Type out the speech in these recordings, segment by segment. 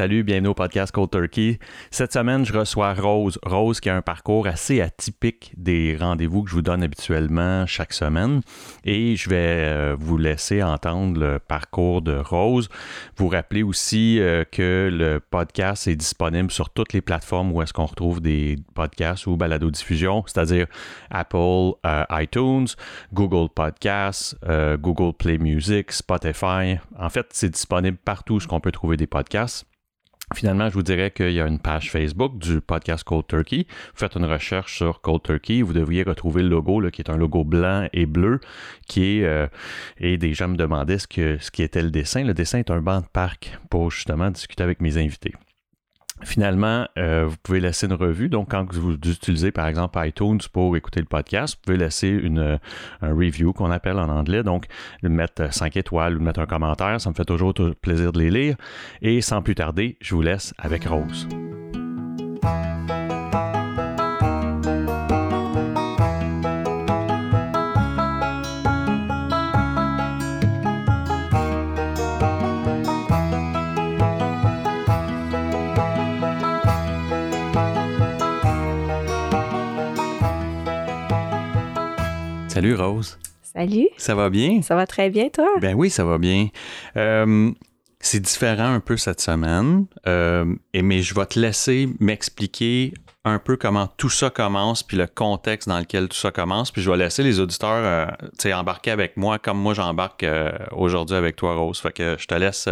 Salut, bienvenue au podcast Cold Turkey. Cette semaine, je reçois Rose. Rose qui a un parcours assez atypique des rendez-vous que je vous donne habituellement chaque semaine. Et je vais euh, vous laisser entendre le parcours de Rose. Vous rappeler aussi euh, que le podcast est disponible sur toutes les plateformes où est-ce qu'on retrouve des podcasts ou balado-diffusion, c'est-à-dire Apple, euh, iTunes, Google Podcasts, Google Play Music, Spotify. En fait, c'est disponible partout où on peut trouver des podcasts. Finalement, je vous dirais qu'il y a une page Facebook du podcast Cold Turkey. Faites une recherche sur Cold Turkey, vous devriez retrouver le logo, là, qui est un logo blanc et bleu, qui est... Euh, et des me demandaient ce, que, ce qui était le dessin. Le dessin est un banc de parc pour justement discuter avec mes invités. Finalement, euh, vous pouvez laisser une revue. Donc, quand vous utilisez par exemple iTunes pour écouter le podcast, vous pouvez laisser une, un review qu'on appelle en anglais. Donc, mettre 5 étoiles ou mettre un commentaire. Ça me fait toujours plaisir de les lire. Et sans plus tarder, je vous laisse avec Rose. Salut Rose. Salut. Ça va bien? Ça va très bien, toi? Ben oui, ça va bien. Euh, c'est différent un peu cette semaine, euh, et, mais je vais te laisser m'expliquer un peu comment tout ça commence, puis le contexte dans lequel tout ça commence, puis je vais laisser les auditeurs euh, embarquer avec moi comme moi j'embarque aujourd'hui avec toi, Rose. Fait que je te laisse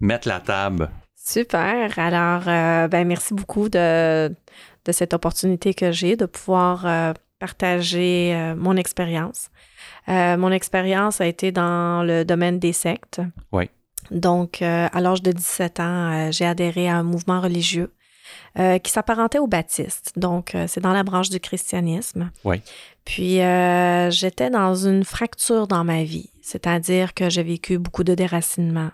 mettre la table. Super. Alors, ben merci beaucoup de, de cette opportunité que j'ai de pouvoir partager euh, mon expérience. Euh, mon expérience a été dans le domaine des sectes. Oui. Donc, euh, à l'âge de 17 ans, j'ai adhéré à un mouvement religieux qui s'apparentait au baptiste. Donc, c'est dans la branche du christianisme. Oui. Puis, j'étais dans une fracture dans ma vie, c'est-à-dire que j'ai vécu beaucoup de déracinement.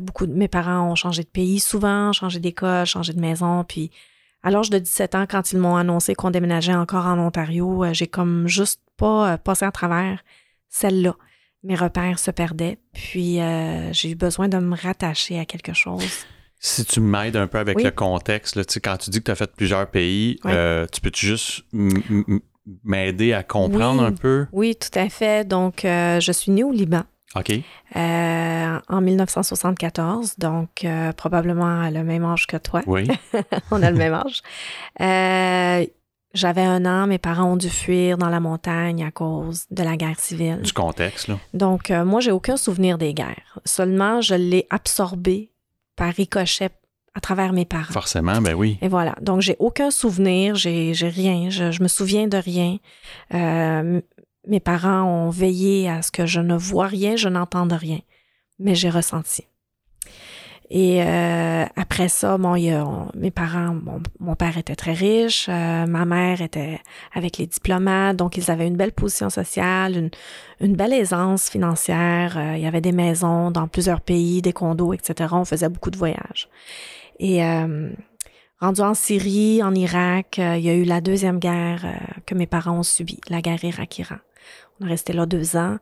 beaucoup de mes parents ont changé de pays souvent, changé d'école, changé de maison, puis à l'âge de 17 ans, quand ils m'ont annoncé qu'on déménageait encore en Ontario, euh, j'ai comme juste pas euh, passé à travers celle-là. Mes repères se perdaient, puis euh, j'ai eu besoin de me rattacher à quelque chose. Si tu m'aides un peu avec le contexte, là, quand tu dis que tu as fait plusieurs pays, tu peux-tu juste m'aider à comprendre un peu? Oui, tout à fait. Donc, je suis née au Liban. OK. Euh, en 1974, donc euh, probablement le même âge que toi. Oui. On a le même âge. Euh, j'avais un an, mes parents ont dû fuir dans la montagne à cause de la guerre civile. Du contexte, là. Donc, moi, j'ai aucun souvenir des guerres. Seulement, je l'ai absorbé par ricochet à travers mes parents. Forcément, ben oui. Et voilà. Donc, j'ai aucun souvenir, j'ai rien, je, je, me souviens de rien. Euh, mes parents ont veillé à ce que je ne vois rien, je n'entende rien, mais j'ai ressenti. Et euh, après ça, bon, il a, mes parents, mon père était très riche, euh, ma mère était avec les diplomates, donc ils avaient une belle position sociale, une, une belle aisance financière. Euh, il y avait des maisons dans plusieurs pays, des condos, etc. On faisait beaucoup de voyages. Et rendu en Syrie, en Irak, il y a eu la deuxième guerre que mes parents ont subie, la guerre Irak-Iran. On est resté là deux ans.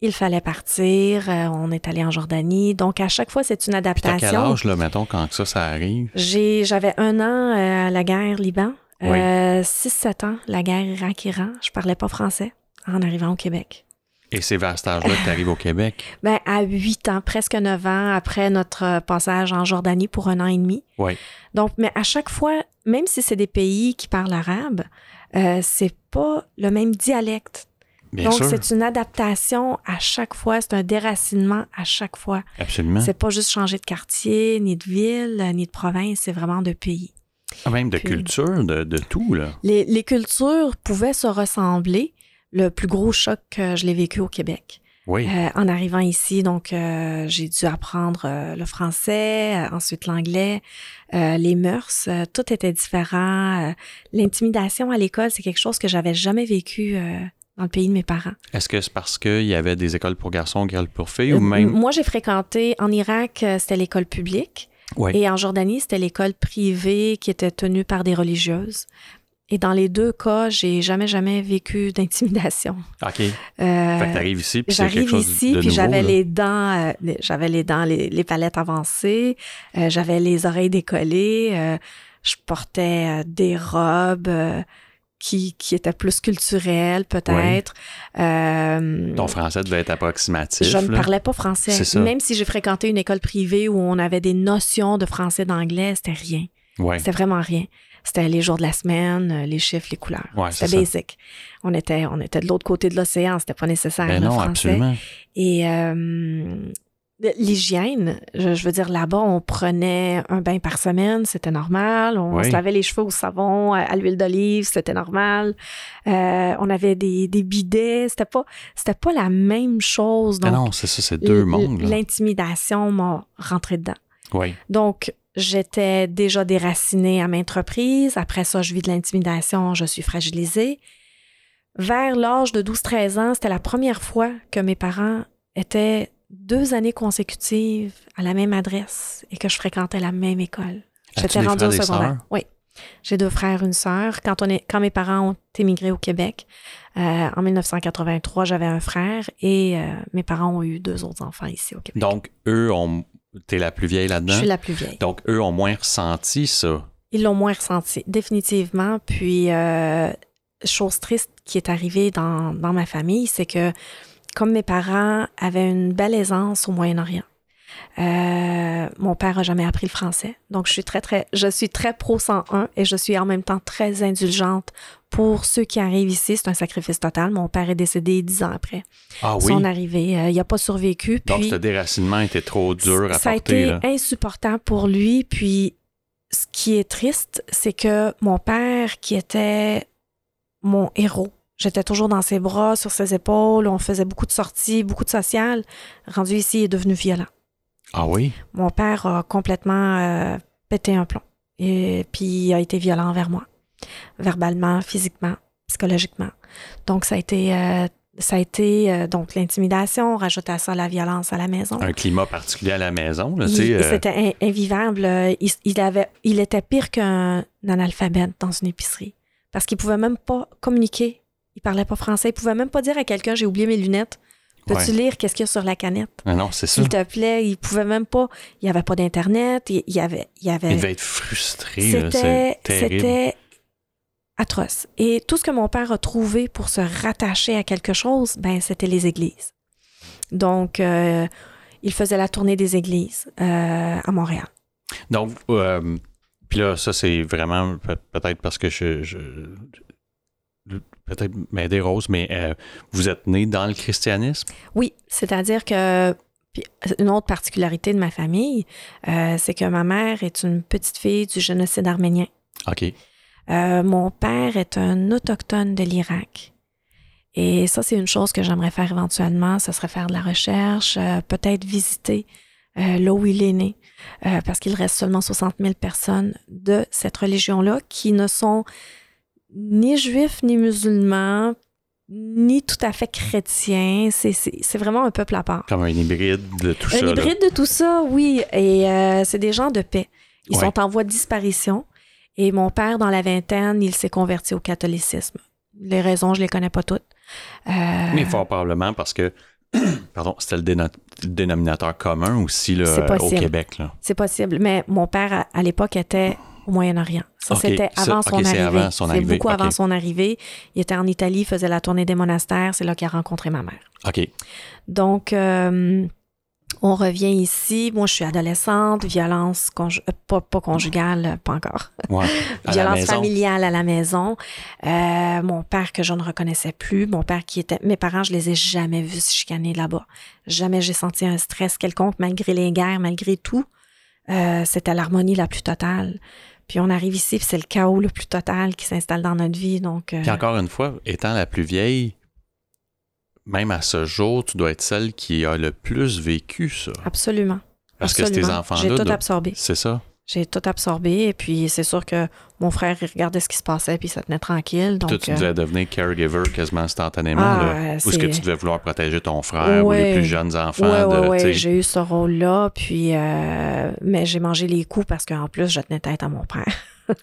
Il fallait partir. Euh, on est allé en Jordanie. Donc, à chaque fois, c'est une adaptation. Puis quel âge, là, mettons, quand ça, ça arrive? j'avais un an euh, à la guerre Liban. Euh, six, sept ans, la guerre Irak-Iran. Je parlais pas français en arrivant au Québec. Et c'est vers cet âge-là que tu arrives au Québec? Ben, à huit ans, presque neuf ans après notre passage en Jordanie pour un an et demi. Oui. Donc, mais à chaque fois, même si c'est des pays qui parlent arabe, euh, c'est pas le même dialecte. Donc, c'est une adaptation à chaque fois, c'est un déracinement à chaque fois. Absolument. C'est pas juste changer de quartier, ni de ville, ni de province, c'est vraiment de pays. Ah, même de culture, de, de, tout, là. Les, les, cultures pouvaient se ressembler. Le plus gros choc que je l'ai vécu au Québec. Oui. Euh, en arrivant ici, donc, euh, j'ai dû apprendre euh, le français, ensuite l'anglais, les mœurs, tout était différent. L'intimidation à l'école, c'est quelque chose que j'avais jamais vécu dans le pays de mes parents. Est-ce que c'est parce qu'il y avait des écoles pour garçons, écoles pour filles ou euh, même... Moi, j'ai fréquenté, en Irak, euh, c'était l'école publique. Et en Jordanie, c'était l'école privée qui était tenue par des religieuses. Et dans les deux cas, j'ai jamais, jamais vécu d'intimidation. OK. Euh, fait que t'arrives ici, puis c'est quelque J'arrive chose ici, de puis j'avais les dents, euh, j'avais les dents, les, les palettes avancées, euh, j'avais les oreilles décollées, je portais des robes qui, qui étaient plus culturelles, peut-être. Euh, Ton français devait être approximatif. je ne parlais pas français. C'est ça. Même si j'ai fréquenté une école privée où on avait des notions de français, d'anglais, c'était rien. C'était vraiment rien. C'était les jours de la semaine, euh, les chiffres, les couleurs. Ouais, c'était ça. basic. On était, on était de l'autre côté de l'océan, c'était pas nécessaire Ben le non, français. absolument. Et euh, l'hygiène, je, je veux dire, là-bas, on prenait un bain par semaine, c'était normal. On Oui. se lavait les cheveux au savon, à, à l'huile d'olive, c'était normal. Euh, on avait des, des bidets, c'était pas, c'était pas la même chose. Ah Donc, non, c'est ça, c'est deux mondes. L'intimidation m'a rentré dedans. Oui. Donc, j'étais déjà déracinée à maintes reprises. Après ça, je vis de l'intimidation, je suis fragilisée. Vers l'âge de 12-13 ans, c'était la première fois que mes parents étaient deux années consécutives à la même adresse et que je fréquentais la même école. J'étais rendue au secondaire. Oui. J'ai deux frères, une sœur. Quand, on est, quand mes parents ont émigré au Québec, euh, en 1983, j'avais un frère et euh, mes parents ont eu deux autres enfants ici au Québec. Donc, eux ont. T'es la plus vieille je là-dedans? suis la plus vieille. Donc, eux ont moins ressenti ça? Ils l'ont moins ressenti, définitivement. Puis, euh, chose triste qui est arrivée dans, dans ma famille, c'est que comme mes parents avaient une belle aisance au Moyen-Orient, euh, mon père a jamais appris le français. Donc, je suis très, très, je suis très pro 101 et je suis en même temps très indulgente pour ceux qui arrivent ici. C'est un sacrifice total. Mon père est décédé dix ans après Ah oui? son arrivée. Euh, il n'a pas survécu. Donc, puis- ce déracinement était trop dur à ça a porter. été là. insupportable pour lui. Puis, ce qui est triste, c'est que mon père, qui était mon héros, j'étais toujours dans ses bras, sur ses épaules, on faisait beaucoup de sorties, beaucoup de social, rendu ici, il est devenu violent. Ah oui? Mon père a complètement euh, pété un plomb. Et puis, il a été violent envers moi, verbalement, physiquement, psychologiquement. Donc, ça a été... euh, ça a été euh, donc l'intimidation, on rajoute à ça la violence à la maison. Un climat particulier à la maison. Là, Il- euh, C'était in- invivable. Il, il avait, il était pire qu'un analphabète dans une épicerie. Parce qu'il pouvait même pas communiquer. Il parlait pas français. Il pouvait même pas dire à quelqu'un j'ai oublié mes lunettes. Peux-tu Ouais. lire qu'est-ce qu'il y a sur la canette? Ah non, c'est ça. S'il te plaît, il pouvait même pas. Il y avait pas d'internet. Il, y avait, il avait. Il devait être frustré. C'était, c'était atroce. Et tout ce que mon père a trouvé pour se rattacher à quelque chose, ben c'était les églises. Donc, euh, il faisait la tournée des églises euh, à Montréal. Donc, euh, puis là, ça, c'est vraiment peut- peut-être parce que je- peut-être m'aider Rose, mais euh, vous êtes né dans le christianisme? Oui, c'est-à-dire que puis, une autre particularité de ma famille, euh, c'est que ma mère est une petite fille du génocide arménien. OK. Euh, mon père est un autochtone de l'Irak. Et ça, c'est une chose que j'aimerais faire éventuellement. Ce serait faire de la recherche, euh, peut-être visiter euh, là où il est né, euh, parce qu'il reste seulement 60 000 personnes de cette religion-là qui ne sont ni juifs, ni musulmans, ni tout à fait chrétiens. C'est- vraiment un peuple à part. Comme un hybride de tout ça. Un là. hybride de tout ça, oui. Et euh, c'est des gens de paix. Ils Ouais. sont en voie de disparition. Et mon père, dans la vingtaine, il s'est converti au catholicisme. Les raisons, je les connais pas toutes. Euh, Mais fort probablement parce que, pardon, c'était le, déno- le dénominateur commun aussi là, au. Québec. C'est possible. Mais mon père, à, à l'époque, était au Moyen-Orient. Ça, c'était avant son arrivée. C'est beaucoup avant son arrivée. Il était en Italie, faisait la tournée des monastères. C'est là qu'il a rencontré ma mère. OK. Donc, euh, on revient ici. Moi, je suis adolescente, violence, euh, pas, pas conjugale, euh, pas encore. Ouais. Violence familiale à la maison. Euh, mon père que je ne reconnaissais plus. Mon père qui était... Mes parents, je les ai jamais vus se chicaner là-bas. Jamais j'ai senti un stress quelconque, malgré les guerres, malgré tout. Euh, C'était l'harmonie la plus totale. Puis on arrive ici, puis c'est le chaos le plus total qui s'installe dans notre vie. Donc, euh, Puis encore une fois, étant la plus vieille, même à ce jour, tu dois être celle qui a le plus vécu ça. absolument. Parce que ces absolument. enfants-là, J'ai tout absorbé. c'est ça. J'ai tout absorbé. Et puis, c'est sûr que mon frère, il regardait ce qui se passait, puis se tenait tranquille. Donc, Toi, tu euh, devais devenir caregiver quasiment instantanément. Ah, euh, Ou est-ce que tu devais vouloir protéger ton frère ou les plus jeunes enfants? Ouais, ouais, sais, j'ai eu ce rôle-là, puis euh, mais j'ai mangé les coups parce qu'en plus, je tenais tête à mon père.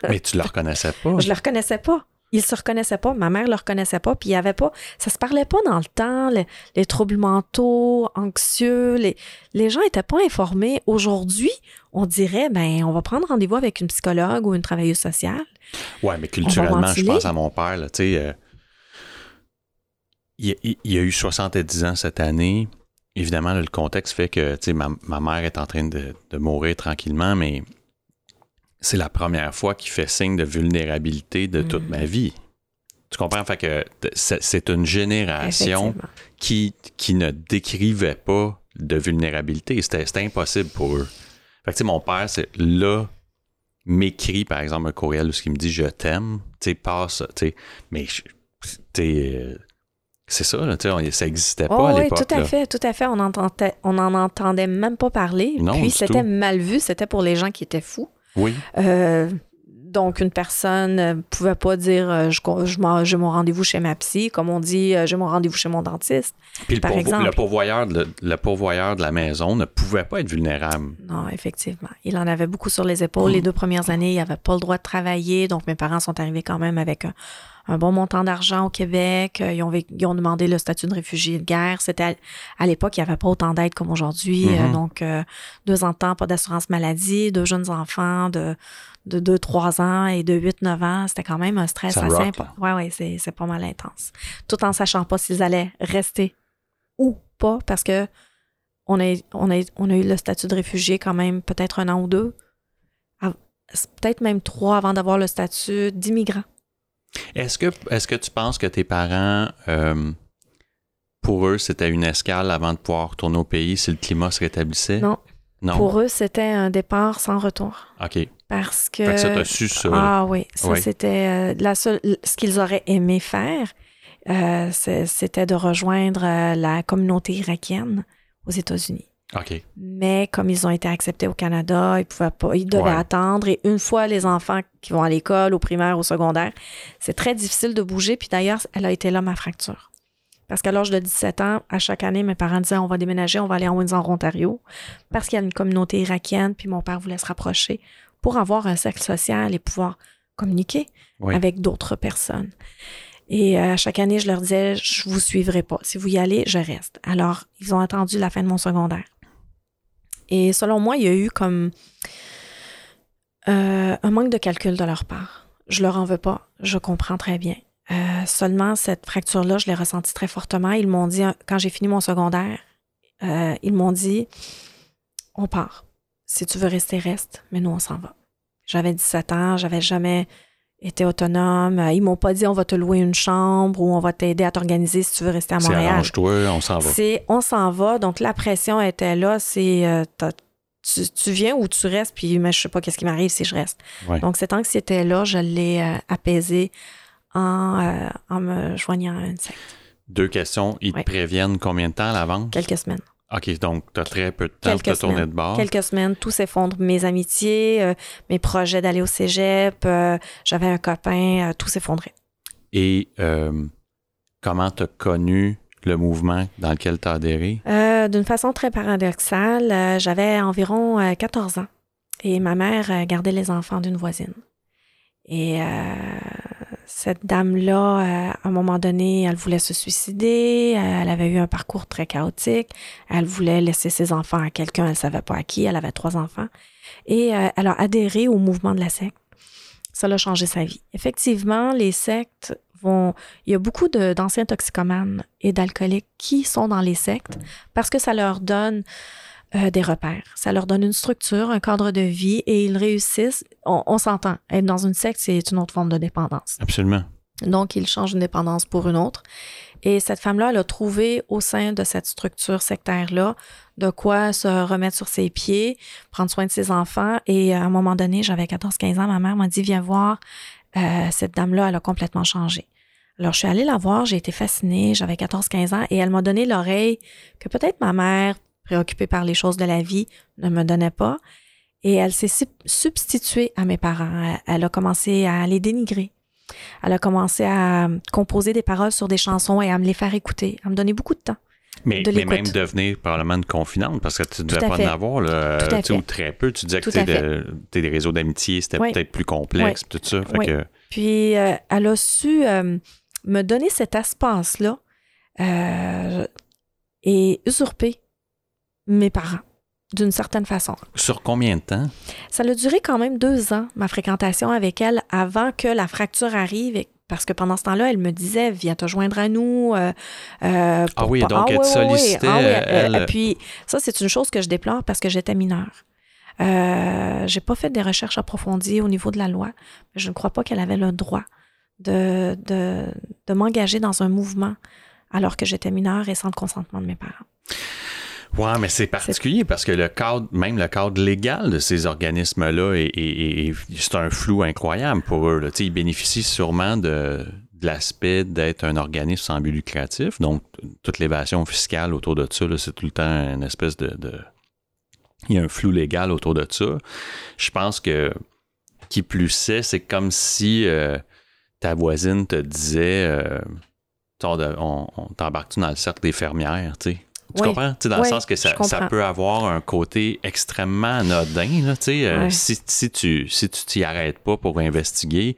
Mais tu le reconnaissais pas. Je le reconnaissais pas. Il se reconnaissait pas, ma mère le reconnaissait pas, puis il y avait pas, ça se parlait pas dans le temps, les, les troubles mentaux, anxieux, les, les gens étaient pas informés. Aujourd'hui, on dirait, ben, on va prendre rendez-vous avec une psychologue ou une travailleuse sociale. Ouais, mais culturellement, je pense à mon père, tu sais, euh, il, il, a eu 70 ans cette année. Évidemment, le contexte fait que, tu sais, ma, ma, mère est en train de, de mourir tranquillement, mais c'est la première fois qu'il fait signe de vulnérabilité de toute ma vie. Tu comprends? Fait que c'est une génération qui, qui ne décrivait pas de vulnérabilité. C'était impossible pour eux. Fait que, mon père, c'est là, m'écrit, par exemple, un courriel où il me dit je t'aime, tu sais, passe, tu sais, mais, tu sais, c'est ça, là, ça n'existait pas à l'époque. Oui, tout à fait, tout à fait. On, entendait, on en entendait même pas parler. Non, Puis c'était mal vu, c'était pour les gens qui étaient fous. Oui. Euh, donc, une personne ne pouvait pas dire euh, je, je j'ai mon rendez-vous chez ma psy, comme on dit euh, j'ai mon rendez-vous chez mon dentiste. Puis par le, exemple. Le pourvoyeur, de, le pourvoyeur de la maison ne pouvait pas être vulnérable. Non, effectivement. Il en avait beaucoup sur les épaules. Les deux premières années, il n'avait pas le droit de travailler. Donc, mes parents sont arrivés quand même avec un, un bon montant d'argent au Québec. Euh, ils ont, ils ont, demandé le statut de réfugié de guerre. C'était à, l'époque, il n'y avait pas autant d'aide comme aujourd'hui. Euh, mm-hmm. donc, euh, deux ans de temps, pas d'assurance maladie, deux jeunes enfants de, de 2, 3 ans et de 8, 9 ans. C'était quand même un stress assez important. Oui, oui, c'est pas mal intense. Tout en sachant pas s'ils allaient rester ou pas, parce que on a, on a, on a eu le statut de réfugié quand même peut-être un an ou deux, peut-être même trois avant d'avoir le statut d'immigrant. Est-ce que, est que tu penses que tes parents, euh, pour eux, c'était une escale avant de pouvoir retourner au pays si le climat se rétablissait? Non. Non. Pour eux, c'était un départ sans retour. OK. Parce que. Fait que ça, t'as su ça. Ah oui. Ça, c'était euh, la seule. Ce qu'ils auraient aimé faire, euh, c'était de rejoindre la communauté irakienne aux États-Unis. Mais comme ils ont été acceptés au Canada, ils pouvaient pas, ils devaient attendre. Et une fois les enfants qui vont à l'école, au primaire, au secondaire, c'est très difficile de bouger. Puis d'ailleurs, elle a été là ma fracture. Parce qu'à l'âge de 17 ans, à chaque année, mes parents disaient on va déménager, on va aller en Windsor, Ontario, parce qu'il y a une communauté irakienne, puis mon père voulait se rapprocher pour avoir un cercle social et pouvoir communiquer avec d'autres personnes. Et à chaque année, je leur disais, je vous suivrai pas. Si vous y allez, je reste. Alors, ils ont attendu la fin de mon secondaire. Et selon moi, il y a eu comme euh, un manque de calcul de leur part. Je leur en veux pas, je comprends très bien. Euh, seulement, cette fracture-là, je l'ai ressentie très fortement. Ils m'ont dit, quand j'ai fini mon secondaire, euh, ils m'ont dit, on part. Si tu veux rester, reste, mais nous, on s'en va. J'avais 17 ans, j'avais jamais était autonome. Euh, ils m'ont pas dit on va te louer une chambre ou on va t'aider à t'organiser si tu veux rester à Montréal. C'est toi on s'en va. C'est on s'en va. Donc la pression était là. C'est euh, tu, viens ou tu restes, puis mais je sais pas qu'est-ce qui m'arrive si je reste. Donc cette anxiété-là, je l'ai euh, apaisée en, en me joignant à une secte. Deux questions. Ils te préviennent combien de temps à l'avance? Quelques semaines. OK, donc tu as très peu de temps pour te tourner de bord. Quelques semaines, tout s'effondre. Mes amitiés, euh, mes projets d'aller au cégep, euh, j'avais un copain, euh, tout s'effondrait. Et comment tu as connu le mouvement dans lequel tu as adhéré? D'une façon très paradoxale, j'avais environ 14 ans et ma mère gardait les enfants d'une voisine. Et cette dame-là, euh, à un moment donné, elle voulait se suicider. Euh, elle avait eu un parcours très chaotique. Elle voulait laisser ses enfants à quelqu'un, elle ne savait pas à qui. Elle avait trois enfants. Et euh, elle a adhéré au mouvement de la secte. Ça a changé sa vie. Effectivement, les sectes vont... Il y a beaucoup d'anciens toxicomanes et d'alcooliques qui sont dans les sectes parce que ça leur donne euh, des repères. Ça leur donne une structure, un cadre de vie et ils réussissent. On, s'entend. Être dans une secte, c'est une autre forme de dépendance. Absolument. Donc, ils changent une dépendance pour une autre. Et cette femme-là, elle a trouvé au sein de cette structure sectaire-là de quoi se remettre sur ses pieds, prendre soin de ses enfants. Et à un moment donné, j'avais 14-15 ans, ma mère m'a dit, viens voir, euh, cette dame-là, elle a complètement changé. Alors, je suis allée la voir, j'ai été fascinée, j'avais 14-15 ans, et elle m'a donné l'oreille que peut-être ma mère préoccupée par les choses de la vie, ne me donnait pas. Et elle s'est substituée à mes parents. Elle a commencé à les dénigrer. Elle a commencé à composer des paroles sur des chansons et à me les faire écouter, à me donner beaucoup de temps. Mais, mais même devenir probablement une confidente, parce que tu ne devais pas en avoir, ou très peu. Tu disais que tes, des réseaux d'amitié, c'était peut-être plus complexe, tout ça. Puis euh, elle a su euh, me donner cet espace-là euh, et usurper mes parents d'une certaine façon. Sur combien de temps? Ça a duré quand même deux ans, ma fréquentation avec elle, avant que la fracture arrive. et- Parce que pendant ce temps-là, elle me disait, viens te joindre à nous. euh, euh, Ah pour oui, pas- donc elle te ouais. sollicitait, Ah oui, elle- euh, puis ça, c'est une chose que je déplore parce que j'étais mineure. Euh, j'ai pas fait des recherches approfondies au niveau de la loi. Je ne crois pas qu'elle avait le droit de, de, de m'engager dans un mouvement alors que j'étais mineure et sans le consentement de mes parents. Ouais, mais c'est particulier parce que le cadre, même le cadre légal de ces organismes-là, est, est- est- c'est un flou incroyable pour eux. là. Ils bénéficient sûrement de, de l'aspect d'être un organisme sans but lucratif. Donc, toute l'évasion fiscale autour de ça, c'est tout le temps une espèce de, de- Il y a un flou légal autour de ça. Je pense que qui plus c'est, c'est comme si euh, ta voisine te disait euh, on, on, on t'embarque-tu dans le cercle des fermières, tu sais? Tu Oui. comprends? Dans le Oui, sens que ça, ça peut avoir un côté extrêmement anodin. Là, tu sais, euh, Ouais. si, si tu si tu t'y arrêtes pas pour investiguer,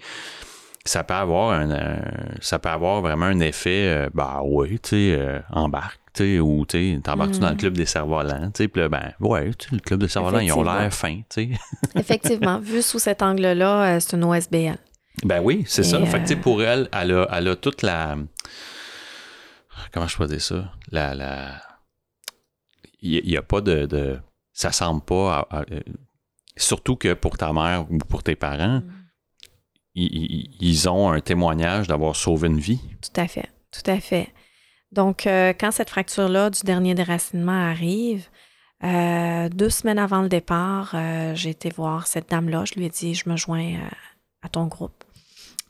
ça peut avoir un, ça peut avoir vraiment un effet euh, bah oui, tu sais, euh, embarque, ou tu sais, t'embarques-tu dans le Mm. club des cerfs-volants, tu là, ben ouais, tu sais, le club des cerfs-volants, ils ont l'air fins. Effectivement, vu sous cet angle-là, euh, c'est une OSBL. Ben oui, c'est ça. Fait que, pour elle, elle a, elle a toute la. Comment je peux dire ça? La. la... Il n'y a pas de, de. Ça semble pas. à- à- euh, Surtout que pour ta mère ou pour tes parents, Mm. ils, ont un témoignage d'avoir sauvé une vie. Tout à fait, tout à fait. Donc, euh, quand cette fracture-là du dernier déracinement arrive, euh, deux semaines avant le départ, euh, j'ai été voir cette dame-là. Je lui ai dit, je me joins à ton groupe.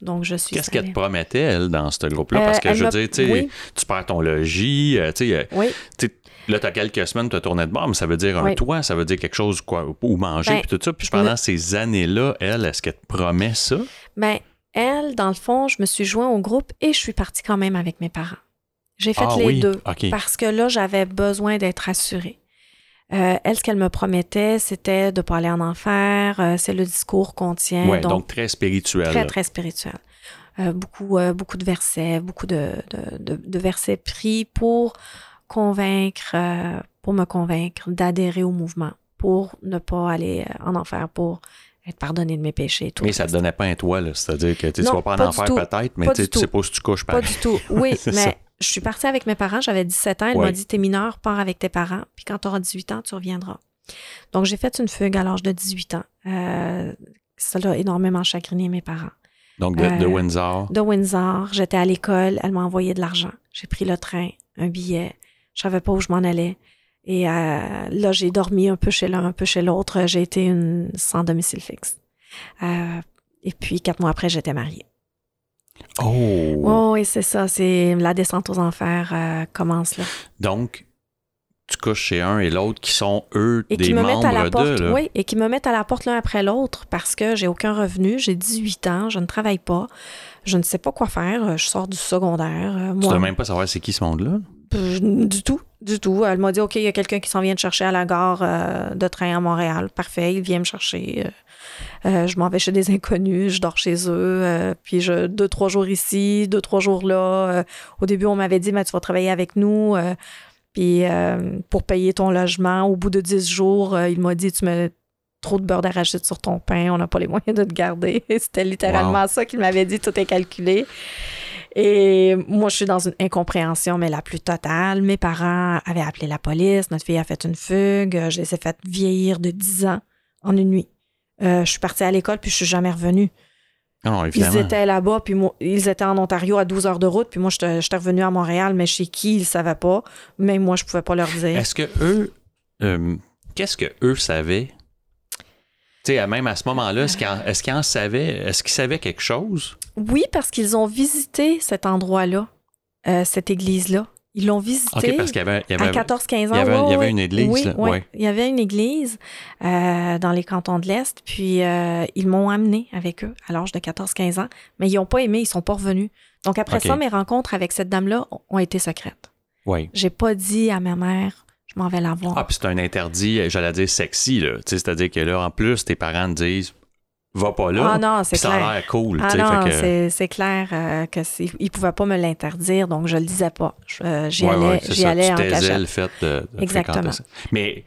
Donc, je suis Qu'est-ce qu'elle te promettait, elle, dans ce groupe-là? Euh, Parce que je veux dire, tu sais, oui. tu perds ton logis, euh, tu sais, euh, Oui, Là, tu as quelques semaines, tu as tourné de bord, mais ça veut dire un Oui. toit, ça veut dire quelque chose quoi, où manger, Ben, puis tout ça. Puis me- pendant ces années-là, elle, est-ce qu'elle te promet ça? mais elle, dans le fond, je me suis joint au groupe et je suis partie quand même avec mes parents. J'ai fait ah les oui, deux. Parce que là, j'avais besoin d'être assurée. Euh, elle, ce qu'elle me promettait, c'était de ne pas aller en enfer. euh, c'est le discours qu'on tient. Ouais, donc, donc, très spirituel. très, très spirituel. Euh, beaucoup, beaucoup de versets, beaucoup de, de- de- de versets pris pour convaincre, pour me convaincre d'adhérer au mouvement, pour ne pas aller en enfer, pour être pardonné de mes péchés. et Tout Mais ça te reste. donnait pas un toit, là. C'est-à-dire que tu Non, vas pas en pas enfer peut-être, mais tu sais, pas si tu couches Pas du tout. Oui, mais je suis partie avec mes parents. J'avais 17 ans. Elle Ouais. m'a dit T'es mineur, pars avec tes parents. Puis quand tu auras 18 ans, tu reviendras. Donc, j'ai fait une fugue à l'âge de 18 ans. Euh, ça a énormément chagriné mes parents. Donc, de, de Euh, Windsor? De Windsor, j'étais à l'école. Elle m'a envoyé de l'argent. J'ai pris le train, un billet. Je savais pas où je m'en allais. Et euh, là, j'ai dormi un peu chez l'un, un peu chez l'autre. J'ai été une sans domicile fixe. Euh, et puis, quatre mois après, j'étais mariée. Oh! Oh, et c'est ça, c'est la descente aux enfers euh, commence là. Donc, tu couches chez un et l'autre qui sont, eux, Et des qui me mettent membres à la porte, de, oui, et qui me mettent à la porte l'un après l'autre parce que j'ai aucun revenu, j'ai 18 ans, je ne travaille pas, je ne sais pas quoi faire, je sors du secondaire. euh, Tu dois même pas savoir c'est qui ce monde-là. Du tout, du tout. Elle m'a dit, OK, il y a quelqu'un qui s'en vient te chercher à la gare euh, de train à Montréal. Parfait, il vient me chercher. Euh, euh, je m'en vais chez des inconnus, je dors chez eux. euh, puis je, deux, trois jours ici, deux, trois jours là. Au début, on m'avait dit, mais tu vas travailler avec nous. puis pour payer ton logement, au bout de dix jours, il m'a dit, tu mets trop de beurre d'arachide sur ton pain, on n'a pas les moyens de te garder. C'était littéralement ça qu'il m'avait dit, tout est calculé. Et moi, je suis dans une incompréhension, mais la plus totale. Mes parents avaient appelé la police, notre fille a fait une fugue, je les ai fait vieillir de 10 ans en une nuit. Euh, je suis partie à l'école, puis je suis jamais revenue. Non, non, Ils étaient là-bas, puis moi, ils étaient en Ontario à 12 heures de route, puis moi, j'étais j'étais revenue à Montréal, mais chez qui, ils ne savaient pas. Même moi, je pouvais pas leur dire. Est-ce que eux, euh, qu'est-ce que eux savaient? Tu sais, même à ce moment-là, est-ce qu'ils en, savaient? Est-ce qu'ils savaient quelque chose? Oui, parce qu'ils ont visité cet endroit-là, euh, cette église-là. Ils l'ont visité. OK, parce qu'il y avait, il y À avait, 14-15 ans, il y avait- ouais, il y avait une église, Oui, là, ouais. ouais. il y avait une église euh, dans les cantons de l'Est, puis euh, ils m'ont amené avec eux à l'âge de 14-15 ans, mais ils n'ont pas aimé, ils sont pas revenus. Donc après ça, mes rencontres avec cette dame-là ont été secrètes. Oui. J'ai pas dit à ma mère, je m'en vais la voir. Ah, puis c'est un interdit, j'allais dire sexy, là. C'est-à-dire que là, en plus, tes parents te disent va pas là. Ah non, c'est Puis ça clair. a l'air cool. Ah que- c'est- clair euh, que il pouvait pas me l'interdire, donc je le disais pas. Euh, J'y Ouais, allais, ouais, j'y allais tu en cachette. le fait de, de Exactement. ça. Mais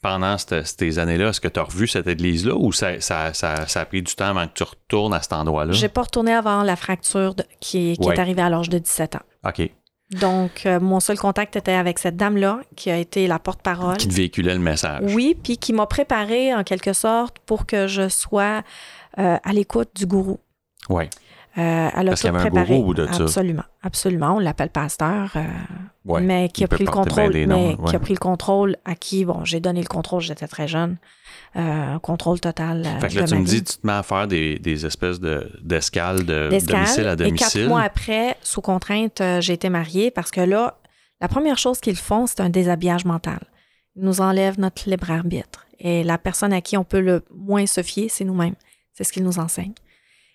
pendant cette- ces années-là, est-ce que tu as revu cette église-là ou ça, ça, ça, ça a pris du temps avant que tu retournes à cet endroit-là? J'ai pas retourné avant la fracture de- qui, qui Ouais. est arrivée à l'âge de 17 ans. OK. Donc, euh, mon seul contact était avec cette dame-là, qui a été la porte-parole. Qui te véhiculait le message. Oui, puis qui m'a préparé en quelque sorte pour que je sois euh, à l'écoute du gourou. Oui. Euh, elle a Parce qu'il y avait un gourou au bout de ça. Absolument, absolument. On l'appelle pasteur, Ouais. mais qui a pris le contrôle, mais ouais. qui a pris le contrôle à qui, bon, j'ai donné le contrôle, j'étais très jeune, euh, contrôle total. euh, Fait que là, de tu me dis, tu te mets à faire des, des espèces de- d'escales de, d'escale. domicile à Et quatre domicile. mois après, sous contrainte, euh, j'ai été mariée parce que là, la première chose qu'ils font, c'est un déshabillage mental. Ils nous enlèvent notre libre arbitre. Et la personne à qui on peut le moins se fier, c'est nous-mêmes. C'est ce qu'ils nous enseignent.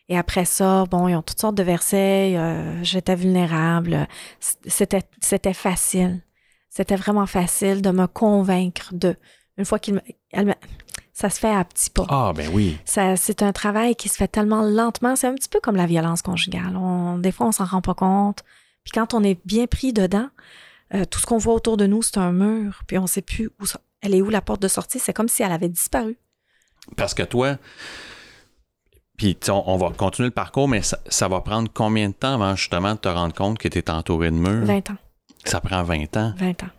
Et après ça, bon, ils ont toutes sortes de versets. euh, J'étais vulnérable. C'était, c'était facile. C'était vraiment facile de me convaincre de. Une fois qu'il me, elle me- ça se fait à petits pas. Ah, ben oui. Ça, c'est un travail qui se fait tellement lentement. C'est un petit peu comme la violence conjugale. On- des fois, on s'en rend pas compte. Puis quand on est bien pris dedans, euh, tout ce qu'on voit autour de nous, c'est un mur. Puis on sait plus où elle est où la porte de sortie. C'est comme si elle avait disparu. Parce que toi, puis on va continuer le parcours, mais ça, ça va prendre combien de temps avant justement de te rendre compte que tu es entouré de murs? 20 ans. Ça prend 20 ans. 20 ans.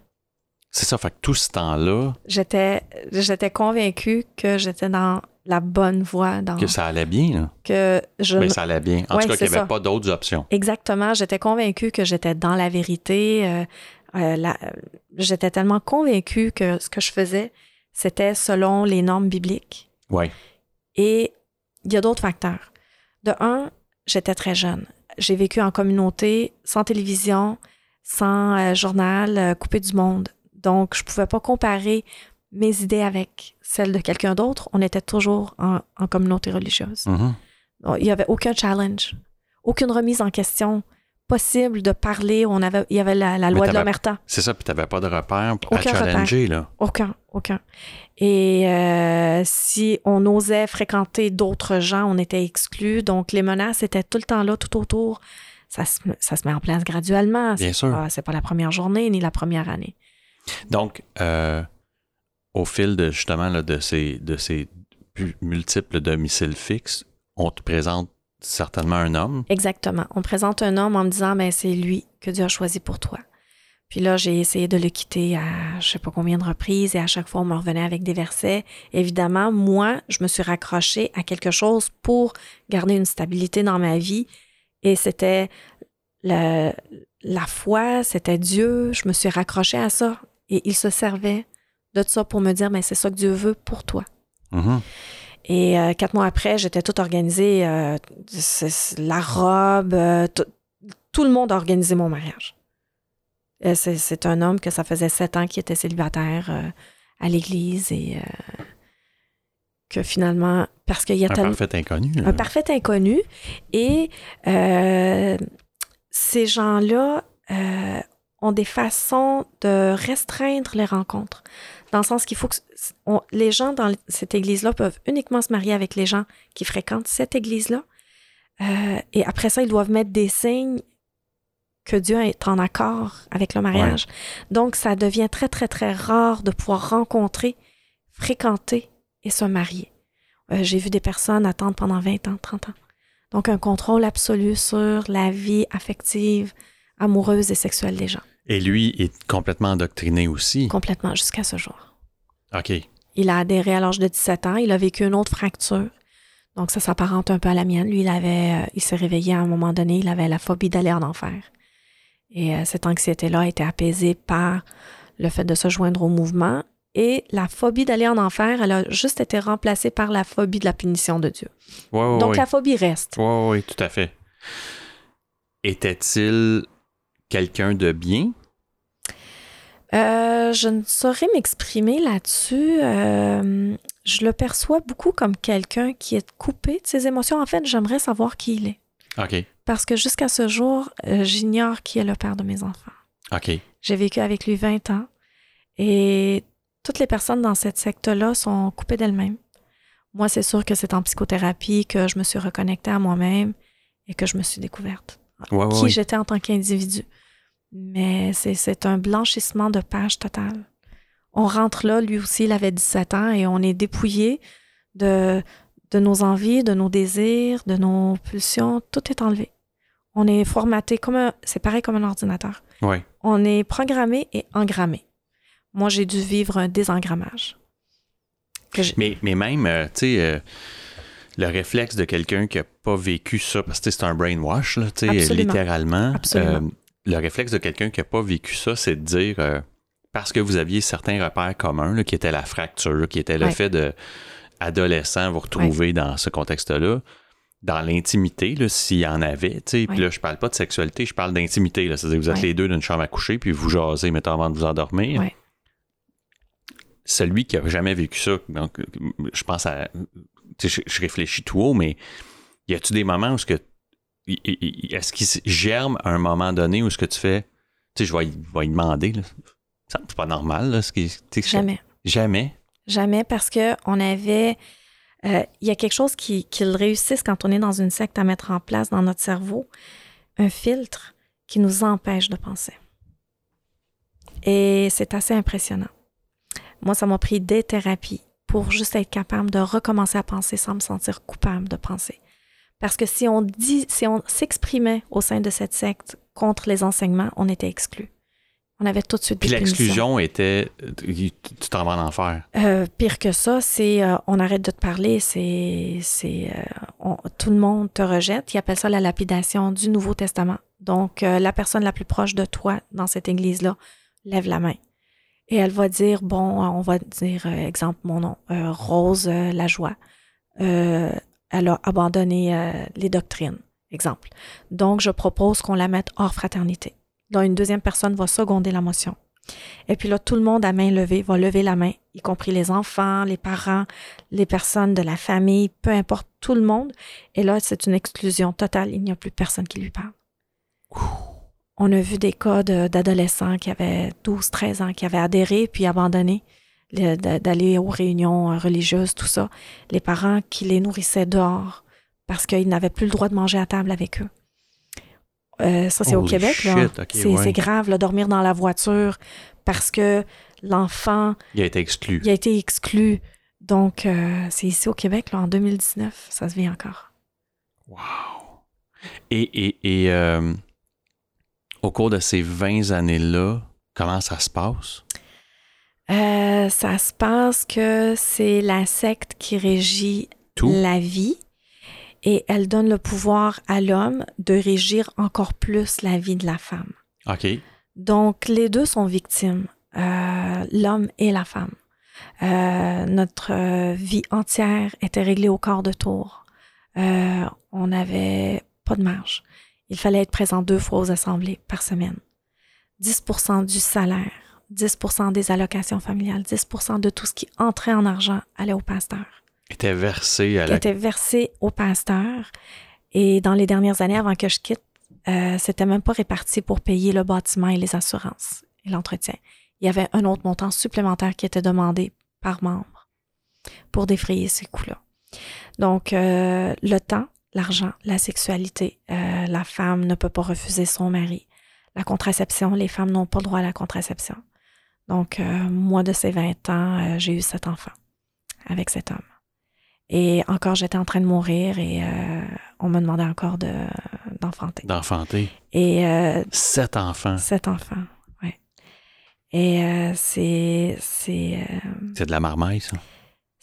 C'est ça, fait que tout ce temps-là, J'étais, j'étais convaincue que j'étais dans la bonne voie, dans que ça allait bien. Là. que je Ben, me- ça allait bien. En Ouais, tout cas, qu'il n'y avait ça. pas d'autres options. Exactement. J'étais convaincue que j'étais dans la vérité. euh, euh, la- j'étais tellement convaincue que ce que je faisais, c'était selon les normes bibliques. Oui. Et il y a d'autres facteurs. De un, j'étais très jeune. J'ai vécu en communauté, sans télévision, sans euh, journal, coupé du monde. Donc, je pouvais pas comparer mes idées avec celles de quelqu'un d'autre. On était toujours en, en communauté religieuse. Mhm. Donc, Il n'y avait aucun challenge, aucune remise en question possible de parler. On avait, il y avait la, loi de l'omerta. C'est ça, puis tu n'avais pas de repère à Aucun challenger. Là. Aucun, aucun. Et euh, si on osait fréquenter d'autres gens, on était exclus. Donc, les menaces étaient tout le temps là, tout autour. Ça se, ça se met en place graduellement. Bien sûr. C'est pas la première journée ni la première année. Donc, euh, au fil de justement là, de, ces, de ces multiples domiciles fixes, on te présente certainement un homme. Exactement. On présente un homme en me disant, ben c'est lui que Dieu a choisi pour toi. Puis là, j'ai essayé de le quitter à je sais pas combien de reprises et à chaque fois, on me revenait avec des versets. Évidemment, moi, je me suis raccrochée à quelque chose pour garder une stabilité dans ma vie et c'était la foi, c'était Dieu. Je me suis raccrochée à ça et il se servait de ça pour me dire, mais c'est ça que Dieu veut pour toi. Mhm. Et euh, quatre mois après, j'étais toute organisée. euh, la robe, euh, tout, le monde a organisé mon mariage. C'est, un homme que ça faisait sept ans qu'il était célibataire à l'église et que finalement, parce qu'il y a Un parfait inconnu. là. un parfait inconnu. Et ces gens-là ont des façons de restreindre les rencontres. Dans le sens qu'il faut que on- les gens dans cette église-là peuvent uniquement se marier avec les gens qui fréquentent cette église-là. Euh, et après ça, ils doivent mettre des signes que Dieu est en accord avec le mariage. Donc, ça devient très, très, très rare de pouvoir rencontrer, fréquenter et se marier. Euh, J'ai vu des personnes attendre pendant 20 ans, 30 ans. Donc, un contrôle absolu sur la vie affective, amoureuse et sexuelle des gens. Et lui est complètement endoctriné aussi. Complètement jusqu'à ce jour. OK. Il a adhéré à l'âge de 17 ans. Il a vécu une autre fracture. Donc, ça s'apparente un peu à la mienne. Lui, il avait, euh, il s'est réveillé à un moment donné. Il avait la phobie d'aller en enfer. Et euh, cette anxiété-là a été apaisée par le fait de se joindre au mouvement. Et la phobie d'aller en enfer, elle a juste été remplacée par la phobie de la punition de Dieu. Ouais, Donc, la phobie reste. Ouais, ouais, tout à fait. Était-il quelqu'un de bien? Euh, je ne saurais m'exprimer là-dessus. Euh, je le perçois beaucoup comme quelqu'un qui est coupé de ses émotions. En fait, j'aimerais savoir qui il est. OK. Parce que jusqu'à ce jour, euh, j'ignore qui est le père de mes enfants. OK. J'ai vécu avec lui 20 ans et toutes les personnes dans cette secte-là sont coupées d'elles-mêmes Moi, c'est sûr que c'est en psychothérapie que je me suis reconnectée à moi-même et que je me suis découverte. qui j'étais en tant qu'individu. Mais c'est un blanchissement de page total. On rentre là, lui aussi, il avait 17 ans et on est dépouillé de, de nos envies, de nos désirs, de nos pulsions. Tout est enlevé. On est formaté comme un, c'est pareil comme un ordinateur. On est programmé et engrammé. Moi, j'ai dû vivre un désengrammage. Mais, mais même, euh, tu sais, euh, le réflexe de quelqu'un qui n'a pas vécu ça, parce que c'est un brainwash, là, littéralement. Euh, le réflexe de quelqu'un qui n'a pas vécu ça, c'est de dire, parce que vous aviez certains repères communs, qui étaient la fracture, qui était le fait de adolescent vous retrouver dans ce contexte-là, dans l'intimité, s'il y en avait, tu sais, puis là, je parle pas de sexualité, je parle d'intimité, c'est-à-dire que vous êtes les deux d'une chambre à coucher, puis vous jasez, mettons, avant de vous endormir celui qui a jamais vécu ça, donc je pense à. Je, réfléchis tout haut, mais y a-tu des moments où ce que. Est-ce qu'il germe à un moment donné où ce que tu fais. Tu sais, je vais, vais demander, C'est pas normal, là, ce qui, Jamais. Jamais. Jamais parce que on avait. Euh, il y a quelque chose qui, qui réussisse quand on est dans une secte à mettre en place dans notre cerveau, un filtre qui nous empêche de penser. Et c'est assez impressionnant. Moi, ça m'a pris des thérapies pour juste être capable de recommencer à penser sans me sentir coupable de penser. Parce que si on dit, si on s'exprimait au sein de cette secte contre les enseignements, on était exclu. On avait tout de suite. Puis l'exclusion était, tu t'en vas en enfer. Euh, pire que ça, c'est euh, on arrête de te parler, c'est, c'est euh, tout le monde te rejette. Ils appellent ça la lapidation du Nouveau Testament. Donc la personne la plus proche de toi dans cette église-là lève la main. Et elle va dire, bon, on va dire, euh, exemple, mon nom, euh, Rose euh, Lajoie. Elle a abandonné les doctrines, exemple. Donc, je propose qu'on la mette hors fraternité. Donc, une deuxième personne va seconder la motion. Et puis là, tout le monde à main levée va lever la main, y compris les enfants, les parents, les personnes de la famille, peu importe, tout le monde. Et là, c'est une exclusion totale. Il n'y a plus personne qui lui parle. On a vu des cas d'adolescents qui avaient 12, 13 ans, qui avaient adhéré puis abandonné d'aller aux réunions euh, religieuses, tout ça. Les parents qui les nourrissaient dehors parce qu'ils n'avaient plus le droit de manger à table avec eux. Euh, ça, c'est au Québec. c'est grave, là, dormir dans la voiture parce que l'enfant... Il a été exclu. Il a été exclu. Donc, euh, c'est ici au Québec, là, en 2019, ça se vit encore. Wow! Et, et, et au cours de ces 20 années-là, comment ça se passe? Euh, ça se passe que c'est la secte qui régit la vie et elle donne le pouvoir à l'homme de régir encore plus la vie de la femme. OK. Donc, les deux sont victimes, euh, l'homme et la femme. Euh, notre vie entière était réglée au quart de tour. on n'avait pas de marge. Il fallait être présent deux fois aux assemblées par semaine. 10% du salaire, 10% des allocations familiales, 10% de tout ce qui entrait en argent allait au pasteur. Était versé à la... Était versé au pasteur. Et dans les dernières années, avant que je quitte, euh, c'était même pas réparti pour payer le bâtiment et les assurances et l'entretien. Il y avait un autre montant supplémentaire qui était demandé par membre pour défrayer ces coûts-là. Donc, euh, le temps, l'argent, la sexualité. Euh, la femme ne peut pas refuser son mari. La contraception, les femmes n'ont pas le droit à la contraception. Donc, euh, moi, de ces 20 ans, euh, j'ai eu cet enfant avec cet homme. Et encore, j'étais en train de mourir et on me demandait encore d'enfanter. d'enfanter. Et sept enfants. Sept enfants, oui. Et c'est c'est. c'est de la marmaille, ça?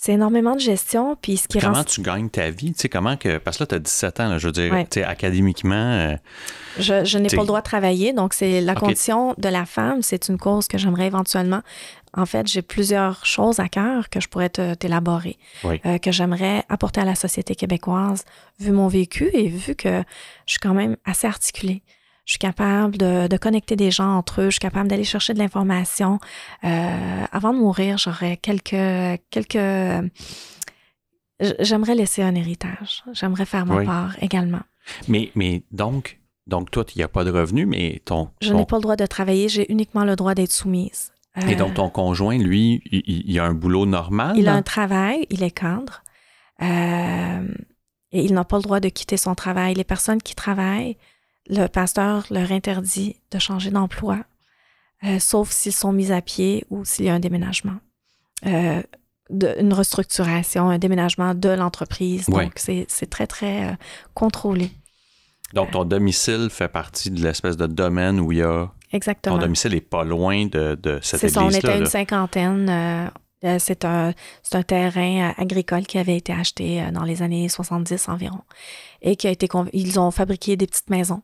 C'est énormément de gestion. Puis ce qui comment tu gagnes ta vie? Tu sais, comment que. Parce que là, tu as 17 ans, je veux dire, tu sais, académiquement. Euh, je, n'ai pas le droit de travailler. Donc, c'est la condition de la femme. C'est une cause que j'aimerais éventuellement. En fait, j'ai plusieurs choses à cœur que je pourrais t'élaborer, euh, que j'aimerais apporter à la société québécoise, vu mon vécu et vu que je suis quand même assez articulée je suis capable de, connecter des gens entre eux, je suis capable d'aller chercher de l'information. Euh, avant de mourir, j'aurais quelques quelques j'aimerais laisser un héritage. J'aimerais faire ma part également. Mais mais donc donc toi, il n'y a pas de revenus, mais ton je n'ai pas le droit de travailler, j'ai uniquement le droit d'être soumise. Et donc ton conjoint, lui, il, a un boulot normal? Il a un travail, il est cadre. Euh, et il n'a pas le droit de quitter son travail. Les personnes qui travaillent, le pasteur leur interdit de changer d'emploi, euh, sauf s'ils sont mis à pied ou s'il y a un déménagement. Euh, de, une restructuration, un déménagement de l'entreprise. Donc, c'est très, très euh, contrôlé. Donc, ton domicile fait partie de l'espèce de domaine où il y a. Ton Exactement. domicile est pas loin de, de cette C'est ça, on était église-là. une là. cinquantaine. c'est un, c'est un terrain agricole qui avait été acheté dans les années 70 environ et qui a été ils ont fabriqué des petites maisons,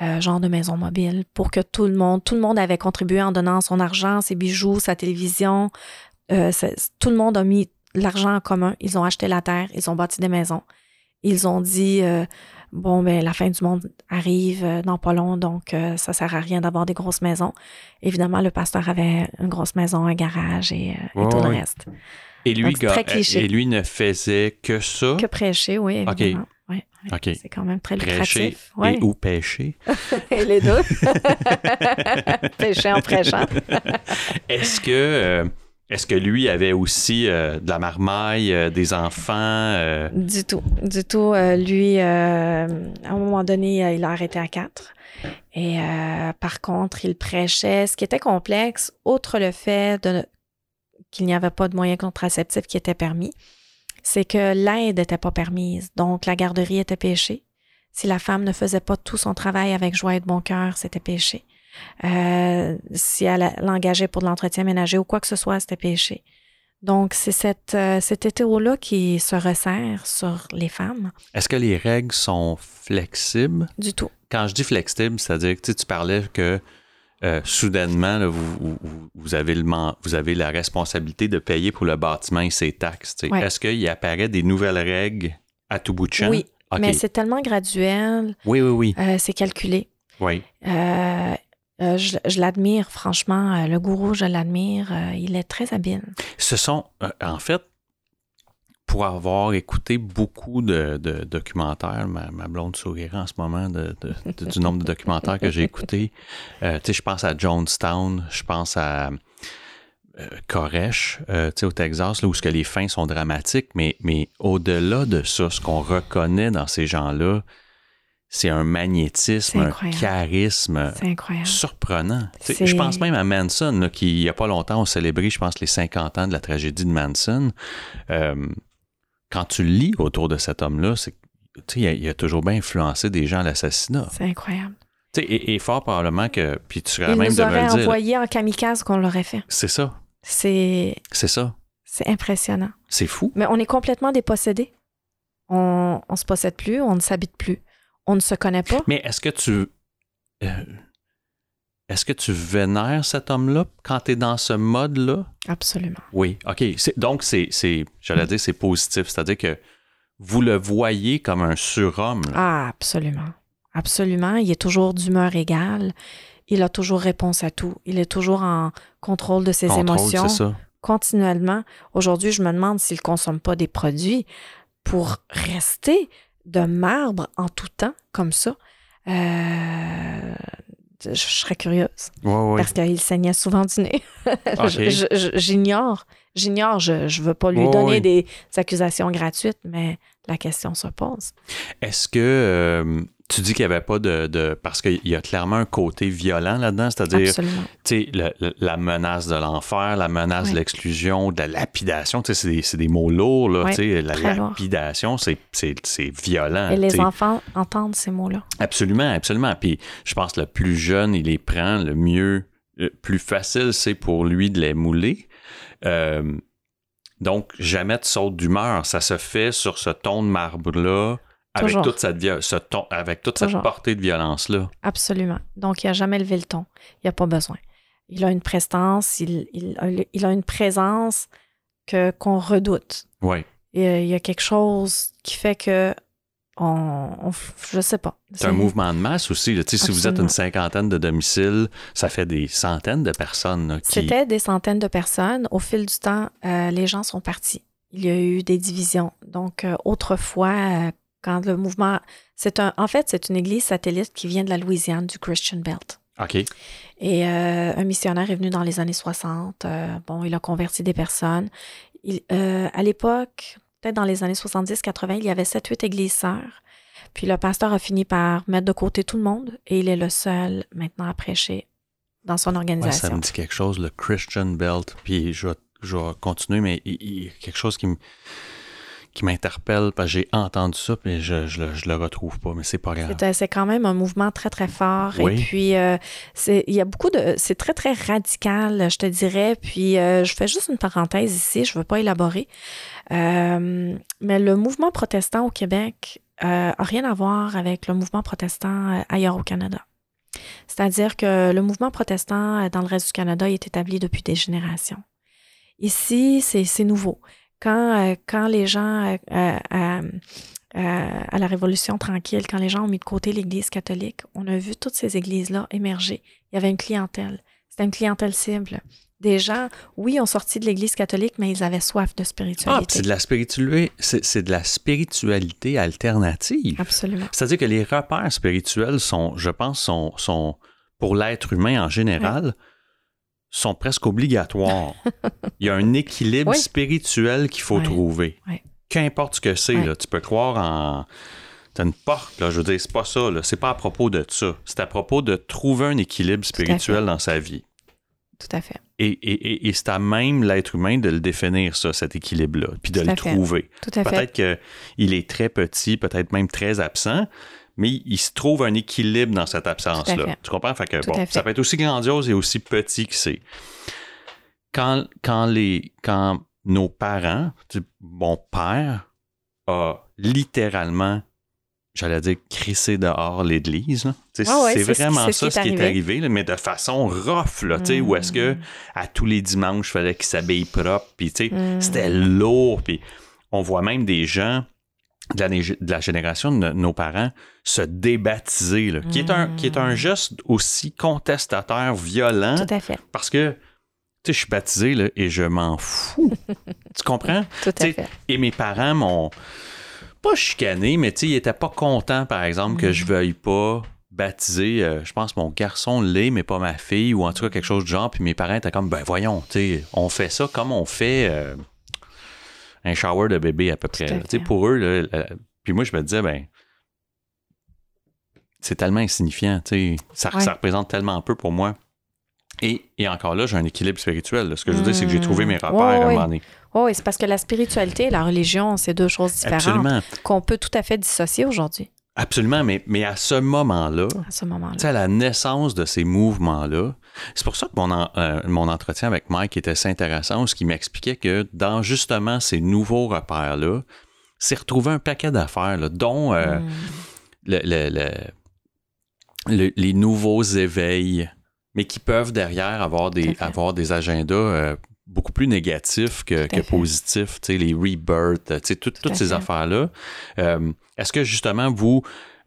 euh, genre de maisons mobiles, pour que tout le monde, tout le monde avait contribué en donnant son argent, ses bijoux, sa télévision. Euh, tout le monde a mis l'argent en commun. Ils ont acheté la terre, ils ont bâti des maisons. Ils ont dit euh, bon ben la fin du monde arrive dans pas long, donc ça sert à rien d'avoir des grosses maisons. Évidemment, le pasteur avait une grosse maison, un garage et, tout le ouais. reste. Et lui, Donc, gars, et lui ne faisait que ça? Que prêcher, oui, évidemment. C'est quand même très lucratif. Ouais. et ou pêcher. Et les deux. Pêcher en prêchant. Est-ce que, euh, est-ce que lui avait aussi euh, de la marmaille, euh, des enfants? Du tout. Du tout. Lui, à un moment donné, il a arrêté à quatre. Et par contre, il prêchait. Ce qui était complexe, outre le fait qu'il n'y avait pas de moyens contraceptifs qui étaient permis, c'est que l'aide n'était pas permise. Donc, la garderie était péchée. Si la femme ne faisait pas tout son travail avec joie et de bon cœur, c'était péché. Euh, si elle l'engageait pour de l'entretien ménager ou quoi que ce soit, c'était péché. Donc, c'est cette, euh, cet hétéro-là qui se resserre sur les femmes. Est-ce que les règles sont flexibles? Du tout. Quand je dis flexible, c'est-à-dire que tu parlais que euh, soudainement, là, vous, vous- vous- vous avez le vous avez la responsabilité de payer pour le bâtiment et ses taxes. Ouais. Est-ce qu'il apparaît des nouvelles règles à tout bout de champ? Oui, mais c'est tellement graduel, Oui, oui, oui. euh, c'est calculé. oui. Euh, euh, je je l'admire, franchement. euh, le gourou, je l'admire. euh, il est très habile. Ce sont, en fait, pour avoir écouté beaucoup de, de documentaires, ma, ma blonde sourirait en ce moment de, de- de- du nombre de documentaires que j'ai écoutés. Euh, tu sais, je pense à Jonestown, je pense à euh, Koresh, euh, tu sais, au Texas, là, où ce que les fins sont dramatiques, mais, mais au-delà de ça, ce qu'on reconnaît dans ces gens-là, c'est un magnétisme, un charisme surprenant. Je pense même à Manson, là, qui, il n'y a pas longtemps, on célébrait, je pense, les 50 ans de la tragédie de Manson. Euh, quand tu lis autour de cet homme-là, c'est il a, il a toujours bien influencé des gens à l'assassinat. C'est incroyable. Et, et fort probablement que, puis tu serais Il même nous de me le dire, envoyé en kamikaze qu'on l'aurait fait. c'est ça, C'est c'est ça, c'est impressionnant. c'est fou. Mais on est complètement dépossédé. On ne se possède plus, on ne s'habite plus. On ne se connaît pas. Mais est-ce que tu... euh, est-ce que tu vénères cet homme-là quand tu es dans ce mode-là? Absolument. Oui, OK. Donc, c'est, c'est, j'allais dire, c'est positif. C'est-à-dire que vous le voyez comme un surhomme. Ah, absolument. Absolument. Il est toujours d'humeur égale. Il a toujours réponse à tout. Il est toujours en contrôle de ses Contrôle, émotions c'est ça. continuellement. Aujourd'hui, je me demande s'il ne consomme pas des produits pour rester de marbre en tout temps, comme ça. Euh, je, serais curieuse. Oui, oui. Parce qu'il saignait souvent du nez. J'ignore. J'ignore. Je ne veux pas lui donner des accusations gratuites, mais la question se pose. Est-ce que euh, tu dis qu'il n'y avait pas de, de- Parce qu'il y a clairement un côté violent là-dedans, c'est-à-dire, Absolument. tu sais, le- le- la menace de l'enfer, la menace Oui. de l'exclusion, de la lapidation, tu sais, c'est des, des mots lourds, là, Oui, la lapidation, c'est, violent. Et les enfants entendent ces mots-là. Absolument, absolument. Puis je pense que le plus jeune, il les prend, le mieux, le plus facile, c'est pour lui de les mouler. Euh, donc, jamais de saute d'humeur. Ça se fait sur ce ton de marbre-là, avec toute cette, ce ton, avec toute cette portée de violence-là. Absolument. Donc, il n'a jamais levé le ton. Il n'a pas besoin. Il a une prestance, il, il a, il a une présence que qu'on redoute. Oui. Euh, il y a quelque chose qui fait que on, on je sais pas. C'est un mouvement de masse aussi. là. Si vous êtes une cinquantaine de domiciles, ça fait des centaines de personnes là, qui. C'était des centaines de personnes. Au fil du temps, euh, les gens sont partis. Il y a eu des divisions. Donc, euh, autrefois, euh, quand le mouvement... c'est un, En fait, c'est une église satellite qui vient de la Louisiane, du Christian Belt. OK. Et euh, un missionnaire est venu dans les années 60. euh, bon, il a converti des personnes. Il, euh, à l'époque, peut-être dans les années 70-80, il y avait 7-8 églises sœurs. Puis le pasteur a fini par mettre de côté tout le monde et il est le seul maintenant à prêcher dans son organisation. ça me dit quelque chose, le Christian Belt. Puis je vais, je vais continuer, mais il, y a quelque chose qui me qui m'interpelle parce que j'ai entendu ça, mais je, je, le, retrouve pas, mais c'est pas grave. C'est quand même un mouvement très, très fort. Et puis, euh, il y a beaucoup de. C'est très, très radical, je te dirais. Puis, euh, je fais juste une parenthèse ici, je ne veux pas élaborer. Euh, mais le mouvement protestant au Québec n'a rien à voir avec le mouvement protestant ailleurs au Canada. C'est-à-dire que le mouvement protestant dans le reste du Canada est établi depuis des générations. Ici, c'est nouveau. Quand, euh, quand les gens, euh, euh, à la Révolution tranquille, quand les gens ont mis de côté l'Église catholique, on a vu toutes ces églises-là émerger. Il y avait une clientèle. C'était une clientèle cible. Des gens, oui, ont sorti de l'Église catholique, mais ils avaient soif de spiritualité. Ah, c'est de la spiritualité, c'est de la spiritualité alternative. Absolument. C'est-à-dire que les repères spirituels sont, je pense, sont, sont pour l'être humain en général, sont presque obligatoires. Il y a un équilibre spirituel qu'il faut trouver. Qu'importe ce que c'est, tu peux croire en. T'as une porte, là, je veux dire, c'est pas ça, c'est pas à propos de ça. C'est à propos de trouver un équilibre spirituel dans sa vie. Tout à fait. Et, et, c'est à même l'être humain de le définir, ça, cet équilibre-là, puis de le trouver. Peut-être qu'il est très petit, peut-être même très absent, mais il se trouve un équilibre dans cette absence-là. Tu comprends? Fait que, ça peut être aussi grandiose et aussi petit que c'est. Quand, quand, les, quand nos parents, mon père a littéralement, j'allais dire, crissé dehors l'Église. c'est vraiment ça ce qui est arrivé, mais de façon rough, là, où est-ce que mm. à tous les dimanches, il fallait qu'il s'habille propre, puis mm. c'était lourd, puis on voit même des gens de la, génération de nos parents se débaptiser, qui, est un, qui est un geste aussi contestataire, violent. Tout à fait. Parce que, tu sais, je suis baptisé là, et je m'en fous. tu comprends? Tout à fait. Et mes parents m'ont pas chicané, mais tu sais, ils étaient pas contents, par exemple, que je mm. veuille pas baptiser, euh, je pense mon garçon l'est, mais pas ma fille, ou en tout cas quelque chose de genre. Puis mes parents étaient comme, ben voyons, tu sais, on fait ça comme on fait. Euh, un shower de bébé à peu près. Pour eux, puis moi, je me disais, ben, c'est tellement insignifiant. Ça, ça représente tellement peu pour moi. Et, encore là, j'ai un équilibre spirituel. Ce que je veux dire, c'est que j'ai trouvé mes repères à un moment donné. Oui, c'est parce que la spiritualité et la religion, c'est deux choses différentes qu'on peut tout à fait dissocier aujourd'hui. Absolument, mais, mais à ce moment-là, à ce moment-là, à la naissance de ces mouvements-là, c'est pour ça que mon, euh, mon entretien avec Mike était assez intéressant, ce qui m'expliquait que dans justement ces nouveaux repères-là, c'est retrouver un paquet d'affaires, dont euh, hmm. le, les nouveaux éveils, mais qui peuvent derrière avoir des, avoir des agendas euh, beaucoup plus négatifs que, que positifs, les rebirths, toutes ces affaires-là. Euh, est-ce que justement, vous,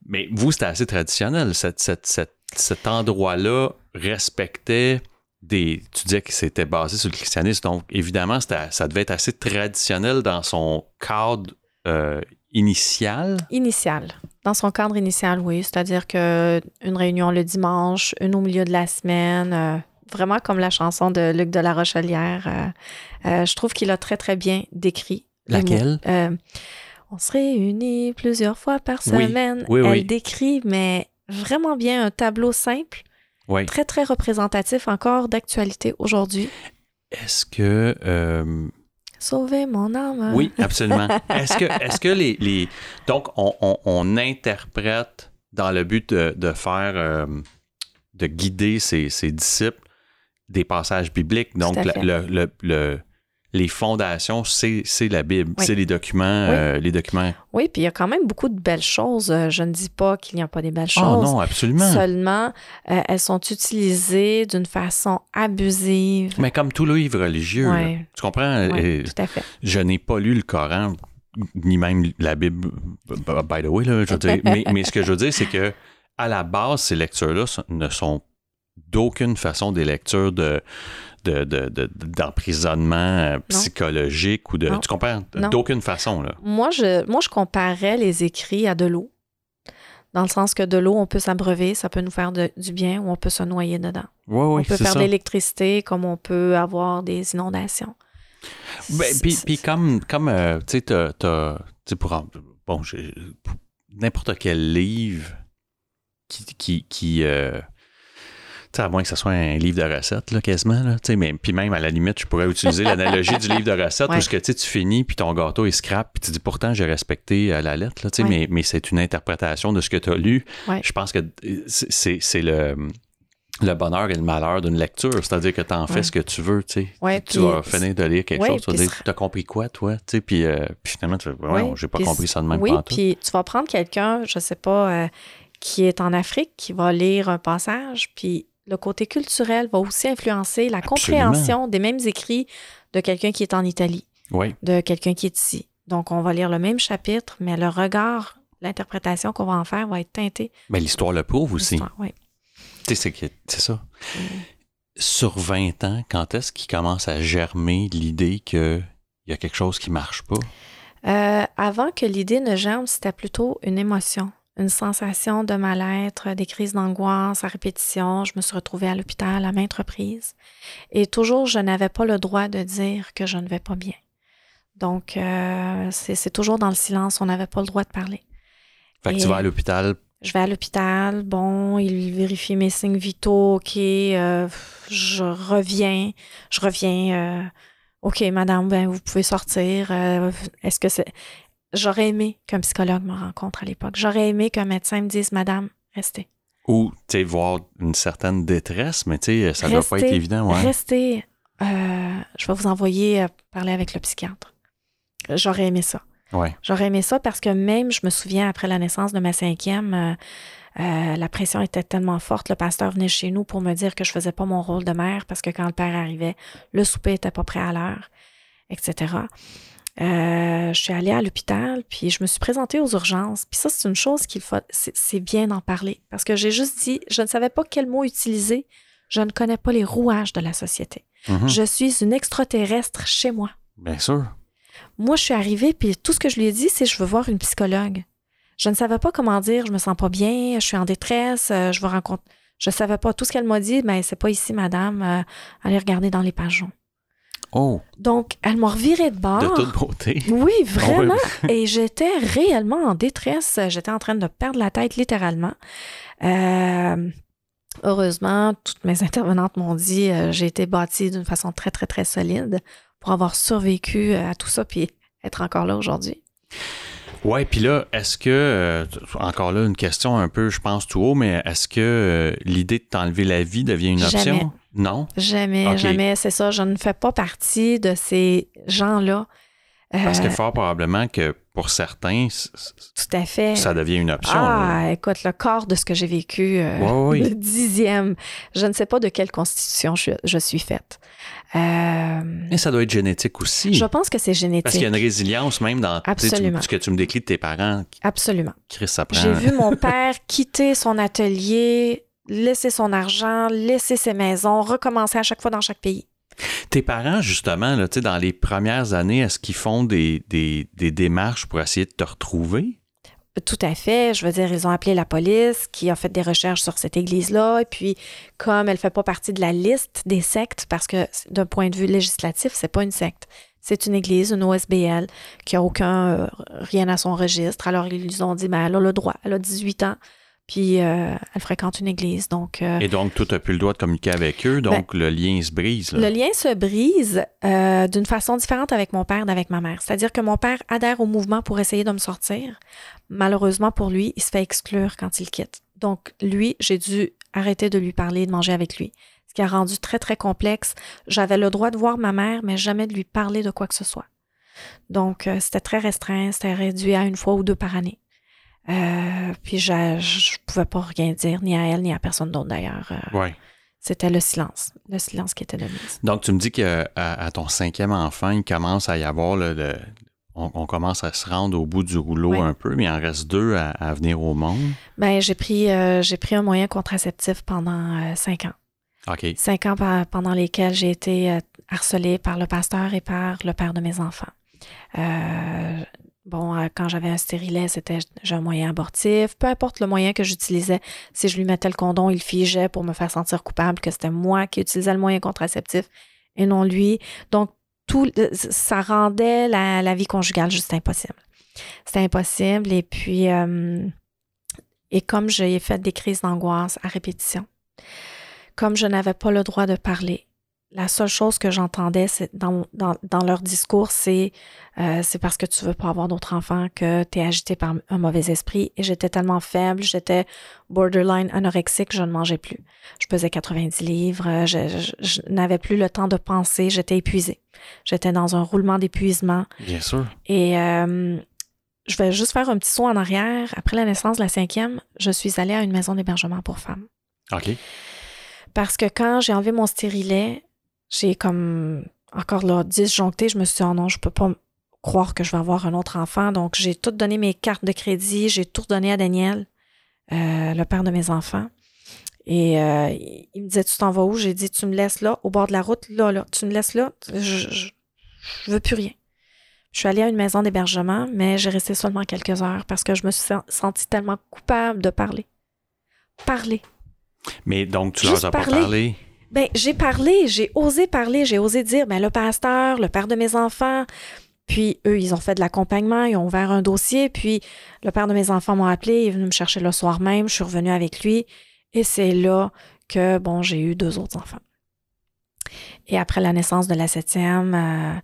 mais vous, c'était assez traditionnel, cet endroit-là respectait des. Tu disais que c'était basé sur le christianisme, donc évidemment, ça devait être assez traditionnel dans son cadre euh, initial? Initial. Dans son cadre initial, oui. C'est-à-dire qu'une réunion le dimanche, une au milieu de la semaine. Euh, vraiment comme la chanson de Luc de la Rochelière. Euh, euh, je trouve qu'il a très, très bien décrit. Laquelle? Euh, on se réunit plusieurs fois par semaine. Elle décrit, mais vraiment bien, un tableau simple, très, très représentatif encore d'actualité aujourd'hui. Est-ce que... Sauver mon âme. Oui, absolument. Est-ce que, est que les, les... Donc, on, interprète dans le but de, faire... de guider ses, ses disciples des passages bibliques. Donc, le, le, les fondations, c'est la Bible, c'est les documents, euh, les documents. Oui, puis il y a quand même beaucoup de belles choses. Euh, je ne dis pas qu'il n'y a pas des belles ah, choses. Oh non, absolument. Seulement, euh, elles sont utilisées d'une façon abusive. Mais comme tout livre religieux, tu comprends? tout à fait. Je n'ai pas lu le Coran, ni même la Bible, by the way, là, je veux mais, mais ce que je veux dire, c'est que à la base, ces lectures-là ne sont pas d'aucune façon des lectures de d'emprisonnement euh, psychologique ou de tu comprends d'aucune façon là. Moi je moi je comparais les écrits à de l'eau. Dans le sens que de l'eau, on peut s'abreuver, ça peut nous faire du bien ou on peut se noyer dedans. on peut faire de l'électricité comme on peut avoir des inondations. Ben, puis, comme, comme euh, tu sais, pour, bon, n'importe quel livre qui, qui, qui euh, à moins que ce soit un livre de recettes, là, quasiment, là, tu sais, mais, puis même, à la limite, je pourrais utiliser l'analogie du livre de recettes Ouais. où ce que, tu finis, puis ton gâteau est scrap, puis tu dis, pourtant, j'ai respecté à la lettre, là, tu sais, Ouais. mais, mais c'est une interprétation de ce que tu as lu. Ouais. Je pense que euh, c'est- le le bonheur et le malheur d'une lecture, c'est-à-dire que tu en fais Ouais. ce que tu veux, tu sais. Ouais, tu vas finir de lire quelque Ouais, chose, tu vas dire, t'as compris quoi, toi, tu sais, puis, euh, puis finalement, tu j'ai pas compris ça de même Oui, puis tu vas prendre quelqu'un, je sais pas, euh, qui est en Afrique, qui va lire un passage, puis le côté culturel va aussi influencer la Absolument. compréhension des mêmes écrits de quelqu'un qui est en Italie, Oui, de quelqu'un qui est ici. Donc, on va lire le même chapitre, mais le regard, l'interprétation qu'on va en faire va être teintée. mais l'histoire le prouve aussi. oui. Tu sais, c'est ça. Sur 20 ans, quand est-ce qu'il commence à germer l'idée qu'il y a quelque chose qui marche pas? Euh, avant que l'idée ne germe, c'était plutôt une émotion, une sensation de mal-être, des crises d'angoisse à répétition. Je me suis retrouvée à l'hôpital à maintes reprises. Et toujours, je n'avais pas le droit de dire que je ne vais pas bien. Donc, euh, c'est toujours dans le silence, on n'avait pas le droit de parler. Fait que Et- tu vas à l'hôpital, Je vais à l'hôpital, bon, il vérifie mes signes vitaux, ok, euh, je reviens, je reviens, euh, ok, madame, ben, vous pouvez sortir. euh, Est-ce que c'est. J'aurais aimé qu'un psychologue me rencontre à l'époque. J'aurais aimé qu'un médecin me dise, madame, restez. ou tu sais, voir une certaine détresse, mais tu sais, ça doit pas être évident, ouais. Restez. Euh, je vais vous envoyer euh, parler avec le psychiatre. J'aurais aimé ça. Ouais. J'aurais aimé ça parce que même, je me souviens, après la naissance de ma cinquième, euh, euh, la pression était tellement forte. Le pasteur venait chez nous pour me dire que je faisais pas mon rôle de mère parce que quand le père arrivait, le souper était pas prêt à l'heure, etc. Euh, je suis allée à l'hôpital, puis je me suis présentée aux urgences. Puis ça, c'est une chose qu'il faut, c'est bien d'en parler. Parce que j'ai juste dit, je ne savais pas quel mot utiliser. Je ne connais pas les rouages de la société. Mhm. Je suis une extraterrestre chez moi. Bien sûr. Moi, je suis arrivée, puis tout ce que je lui ai dit, c'est je veux voir une psychologue. Je ne savais pas comment dire, je me sens pas bien, je suis en détresse, euh, je veux rencontrer. Je savais pas. Tout ce qu'elle m'a dit, mais c'est pas ici, madame. euh, allez regarder dans les pages jaunes. Oh, Donc, elle m'a reviré de bord. de toute beauté. Oui, vraiment. Et j'étais réellement en détresse. J'étais en train de perdre la tête littéralement. Euh, heureusement, toutes mes intervenantes m'ont dit euh, j'ai été bâtie d'une façon très, très, très solide pour avoir survécu à tout ça puis être encore là aujourd'hui. Ouais, puis là, est-ce que, euh, encore là, une question un peu, je pense, tout haut, mais est-ce que euh, l'idée de t'enlever la vie devient une option? Jamais. Non? Jamais, jamais, c'est ça. Je ne fais pas partie de ces gens-là. Parce que Euh, fort probablement que pour certains, tout à fait. ça devient une option. là. Ah, écoute, le corps de ce que j'ai vécu, euh, le dixième, je ne sais pas de quelle constitution je, je suis faite. Euh, Mais ça doit être génétique aussi. je pense que c'est génétique. Parce qu'il y a une résilience même dans sais, tu- Absolument. ce que tu me décris de tes parents. Absolument. Chris, ça prend. J'ai vu mon père quitter son atelier, laisser son argent, laisser ses maisons, recommencer à chaque fois dans chaque pays. Tes parents, justement, là, dans les premières années, est-ce qu'ils font des, démarches pour essayer de te retrouver? Tout à fait. Je veux dire, ils ont appelé la police qui a fait des recherches sur cette église-là. Et puis, comme elle ne fait pas partie de la liste des sectes, parce que d'un point de vue législatif, c'est pas une secte. C'est une église, une OSBL, qui a aucun, euh, rien à son registre. Alors, ils ont dit, ben, elle a le droit. Elle a 18 ans. Puis, euh, elle fréquente une église. Donc, euh, Et donc, toi, tu n'as plus le droit de communiquer avec eux, donc le lien se brise. là. Ben, le lien se brise euh, d'une façon différente avec mon père d'avec ma mère. C'est-à-dire que mon père adhère au mouvement pour essayer de me sortir. Malheureusement pour lui, il se fait exclure quand il quitte. Donc, lui, j'ai dû arrêter de lui parler et de manger avec lui. Ce qui a rendu très, très complexe. J'avais le droit de voir ma mère, mais jamais de lui parler de quoi que ce soit. Donc, c'était très restreint. C'était réduit à une fois ou deux par année. Euh, puis, je ne pouvais pas rien dire, ni à elle, ni à personne d'autre d'ailleurs. Euh, Ouais. C'était le silence. Le silence qui était de mise. Donc, tu me dis qu'à à ton cinquième enfant, il commence à y avoir le. le- on, on commence à se rendre au bout du rouleau un peu, mais il en reste deux à, à venir au monde. Ben, j'ai pris, euh, j'ai pris un moyen contraceptif pendant euh, cinq ans. OK. Cinq ans pa- pendant lesquels j'ai été euh, harcelée par le pasteur et par le père de mes enfants. Euh, bon, euh, quand j'avais un stérilet, c'était un moyen abortif. Peu importe le moyen que j'utilisais, si je lui mettais le condom, il figeait pour me faire sentir coupable que c'était moi qui utilisais le moyen contraceptif et non lui. Donc, tout, ça rendait la, vie conjugale juste impossible. C'était impossible. Et puis, euh, et comme j'ai fait des crises d'angoisse à répétition, comme je n'avais pas le droit de parler, la seule chose que j'entendais dans, dans, leur discours, c'est euh, c'est parce que tu veux pas avoir d'autres enfants que tu es agité par un mauvais esprit. Et j'étais tellement faible, j'étais borderline anorexique, je ne mangeais plus. Je pesais 90 livres, je, n'avais plus le temps de penser, j'étais épuisée. J'étais dans un roulement d'épuisement. Bien sûr. Et euh, je vais juste faire un petit saut en arrière. Après la naissance de la cinquième, je suis allée à une maison d'hébergement pour femmes. OK. Parce que quand j'ai enlevé mon stérilet, j'ai comme encore là disjoncté. Je me suis dit, oh non, je peux pas croire que je vais avoir un autre enfant. Donc, j'ai tout donné mes cartes de crédit, j'ai tout donné à Daniel, euh, le père de mes enfants. Et euh, il me disait, tu t'en vas où? J'ai dit, tu me laisses là, au bord de la route, là, là. Tu me laisses là, je, je, je veux plus rien. Je suis allée à une maison d'hébergement, mais j'ai resté seulement quelques heures parce que je me suis sentie tellement coupable de parler. Parler. Mais donc, tu leur as pas parlé? Ben, j'ai parlé, j'ai osé parler, j'ai osé dire, ben, le pasteur, le père de mes enfants, puis eux, ils ont fait de l'accompagnement, ils ont ouvert un dossier, puis le père de mes enfants m'a appelé, il est venu me chercher le soir même, je suis revenue avec lui, et c'est là que, bon, j'ai eu deux autres enfants. Et après la naissance de la septième, euh,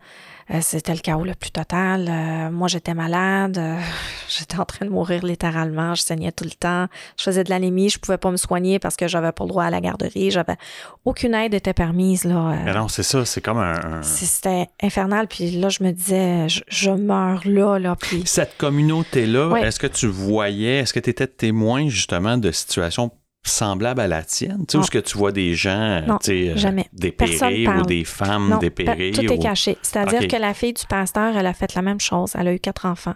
c'était le chaos le plus total. Euh, moi, j'étais malade. Euh, j'étais en train de mourir littéralement. Je saignais tout le temps. Je faisais de l'anémie. Je pouvais pas me soigner parce que j'avais pas le droit à la garderie. J'avais aucune aide était permise là. Mais non, c'est ça. C'est comme un. C'était infernal. Puis là, je me disais, je, meurs là, là. Puis... Cette communauté là, est-ce que tu voyais, est-ce que tu étais témoin justement de situations semblable à la tienne? Tu sais, où est-ce que tu vois des gens, non, euh, dépérir ou des femmes non, dépérir? Tout est caché. C'est-à-dire que la fille du pasteur, elle a fait la même chose. Elle a eu quatre enfants.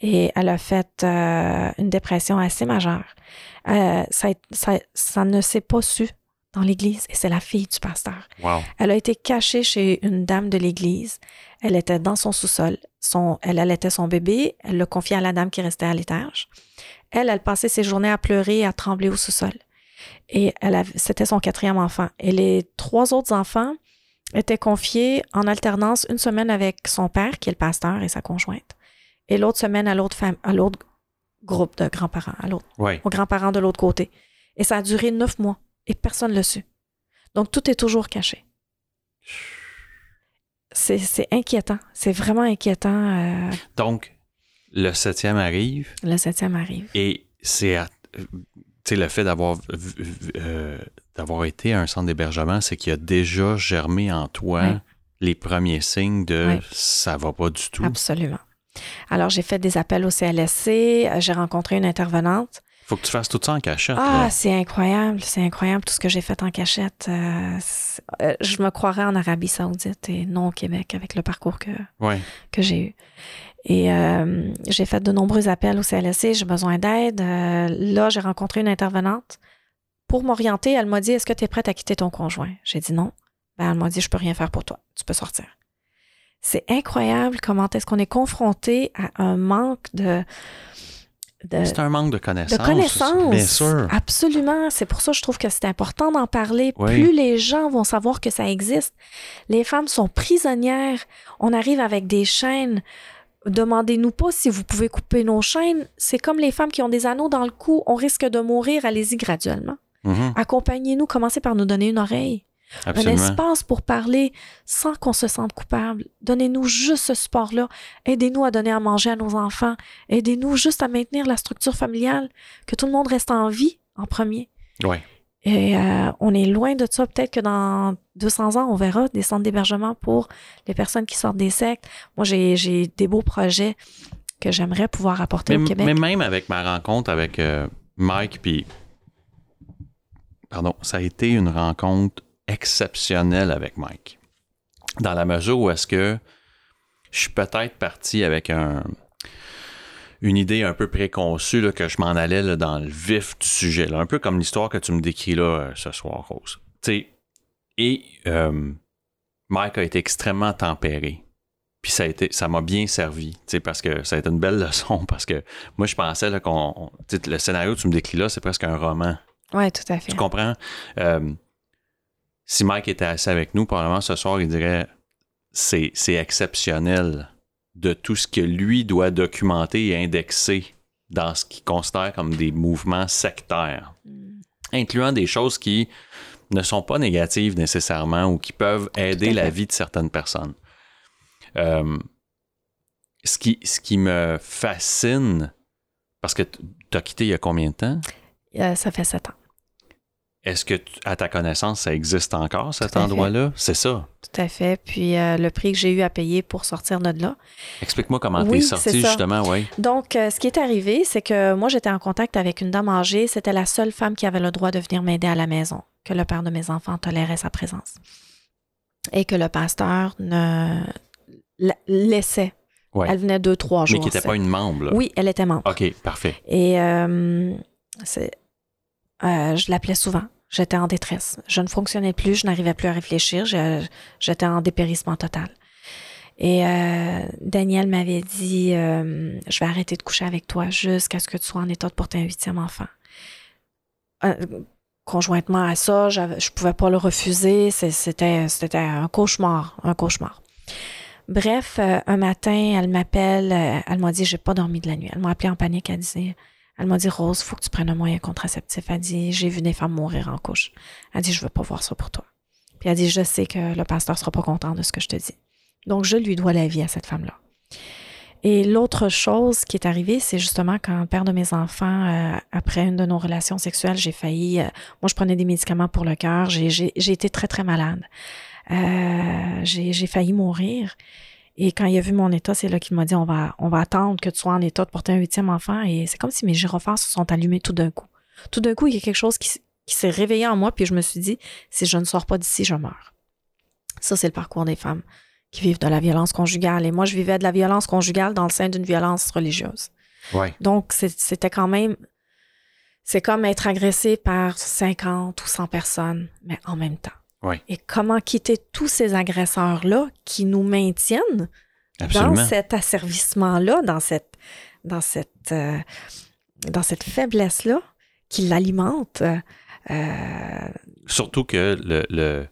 Et elle a fait euh, une dépression assez majeure. Euh, ça, ça, ça, ne s'est pas su dans l'église et c'est la fille du pasteur. Wow. Elle a été cachée chez une dame de l'église. Elle était dans son sous-sol. Son, elle allaitait son bébé. Elle le confiait à la dame qui restait à l'étage. Elle, elle passait ses journées à pleurer et à trembler au sous-sol. Et elle c'était son quatrième enfant. Et les trois autres enfants étaient confiés en alternance une semaine avec son père, qui est le pasteur, et sa conjointe, et l'autre semaine à l'autre femme, à l'autre groupe de grands-parents, à l'autre, aux grands-parents de l'autre côté. Et ça a duré neuf mois et personne ne le su. Donc tout est toujours caché. C'est inquiétant. C'est vraiment inquiétant. Euh. Donc, le septième arrive. Le septième arrive. Et c'est le fait d'avoir euh, d'avoir été à un centre d'hébergement, c'est qu'il y a déjà germé en toi les premiers signes de ça va pas du tout. Absolument. Alors, j'ai fait des appels au CLSC, euh, j'ai rencontré une intervenante. Faut que tu fasses tout ça en cachette. Ah, c'est incroyable, c'est incroyable tout ce que j'ai fait en cachette. Euh, je me croirais en Arabie Saoudite et non au Québec avec le parcours que, que j'ai eu. Et euh, j'ai fait de nombreux appels au CLSC, j'ai besoin d'aide. Euh, là, j'ai rencontré une intervenante. Pour m'orienter, elle m'a dit Est-ce que tu es prête à quitter ton conjoint? J'ai dit non. Ben, elle m'a dit Je peux rien faire pour toi. Tu peux sortir. C'est incroyable comment est-ce qu'on est confronté à un manque de. c'est un manque de connaissances. De connaissances. Bien sûr. Absolument. C'est pour ça que je trouve que c'est important d'en parler. Plus les gens vont savoir que ça existe. Les femmes sont prisonnières. On arrive avec des chaînes Demandez-nous pas si vous pouvez couper nos chaînes. C'est comme les femmes qui ont des anneaux dans le cou. On risque de mourir. Allez-y graduellement. Mm-hmm. Accompagnez-nous. Commencez par nous donner une oreille. Un espace pour parler sans qu'on se sente coupable. Donnez-nous juste ce support-là. Aidez-nous à donner à manger à nos enfants. Aidez-nous juste à maintenir la structure familiale. Que tout le monde reste en vie en premier. Ouais. Et euh, on est loin de ça. Peut-être que dans 200 ans, on verra des centres d'hébergement pour les personnes qui sortent des sectes. Moi, j'ai des beaux projets que j'aimerais pouvoir apporter au Québec. Mais même avec ma rencontre avec euh, Mike, puis pardon, ça a été une rencontre exceptionnelle avec Mike. Dans la mesure où est-ce que je suis peut-être parti avec un, une idée un peu préconçue que je m'en allais dans le vif du sujet, un peu comme l'histoire que tu me décris là euh, ce soir, Rose. et euh, Mike a été extrêmement tempéré. Puis ça a été, ça m'a bien servi, parce que ça a été une belle leçon, parce que moi je pensais qu'on, le scénario que tu me décris là, c'est presque un roman. Oui, tout à fait. Tu comprends? Euh, si Mike était assis avec nous, probablement ce soir, il dirait c'est c'est exceptionnel de tout ce que lui doit documenter et indexer dans ce qu'il considère comme des mouvements sectaires, incluant des choses qui ne sont pas négatives nécessairement ou qui peuvent aider la vie de certaines personnes. Euh, ce, qui, ce qui me fascine, parce que tu as quitté il y a combien de temps? Euh, ça fait sept ans. Est-ce que, à ta connaissance, ça existe encore, cet endroit-là? C'est ça. Tout à fait. Puis euh, le prix que j'ai eu à payer pour sortir de là. Explique-moi comment tu es sortie, justement, oui. Donc, euh, ce qui est arrivé, c'est que moi, j'étais en contact avec une dame âgée. C'était la seule femme qui avait le droit de venir m'aider à la maison, que le père de mes enfants tolérait sa présence. Et que le pasteur ne laissait. Elle venait deux, trois jours. Mais qui n'était pas une membre. Oui, elle était membre. OK, parfait. Et euh, c'est euh, je l'appelais souvent. J'étais en détresse. Je ne fonctionnais plus, je n'arrivais plus à réfléchir. J'étais en dépérissement total. Et euh, Daniel m'avait dit euh, Je vais arrêter de coucher avec toi jusqu'à ce que tu sois en état de porter un huitième enfant. conjointement à ça, je ne pouvais pas le refuser. C'était un cauchemar, un cauchemar. Bref, un matin, elle m'appelle, elle m'a dit J'ai pas dormi de la nuit. Elle m'a appelé en panique, elle disait elle m'a dit, Rose, faut que tu prennes un moyen contraceptif. Elle dit, j'ai vu des femmes mourir en couche. Elle dit, je veux pas voir ça pour toi. Puis elle dit, je sais que le pasteur sera pas content de ce que je te dis. Donc, je lui dois la vie à cette femme-là. Et l'autre chose qui est arrivée, c'est justement quand le père de mes enfants, euh, après une de nos relations sexuelles, j'ai failli, euh, moi je prenais des médicaments pour le cœur, j'ai été très très malade. Euh, j'ai failli mourir. Et quand il a vu mon état, c'est là qu'il m'a dit on va, on va attendre que tu sois en état de porter un huitième enfant. Et c'est comme si mes gyrophares se sont allumés tout d'un coup. Tout d'un coup, il y a quelque chose qui, s'est réveillé en moi, puis je me suis dit si je ne sors pas d'ici, je meurs. Ça, c'est le parcours des femmes qui vivent de la violence conjugale. Et moi, je vivais de la violence conjugale dans le sein d'une violence religieuse. Ouais. Donc, c'était quand même. C'est comme être agressé par 50 ou 100 personnes, mais en même temps. Et comment quitter tous ces agresseurs-là qui nous maintiennent dans cet asservissement-là, dans cette, dans cette, euh, dans cette faiblesse-là, qui l'alimente. Euh, Surtout que le, le,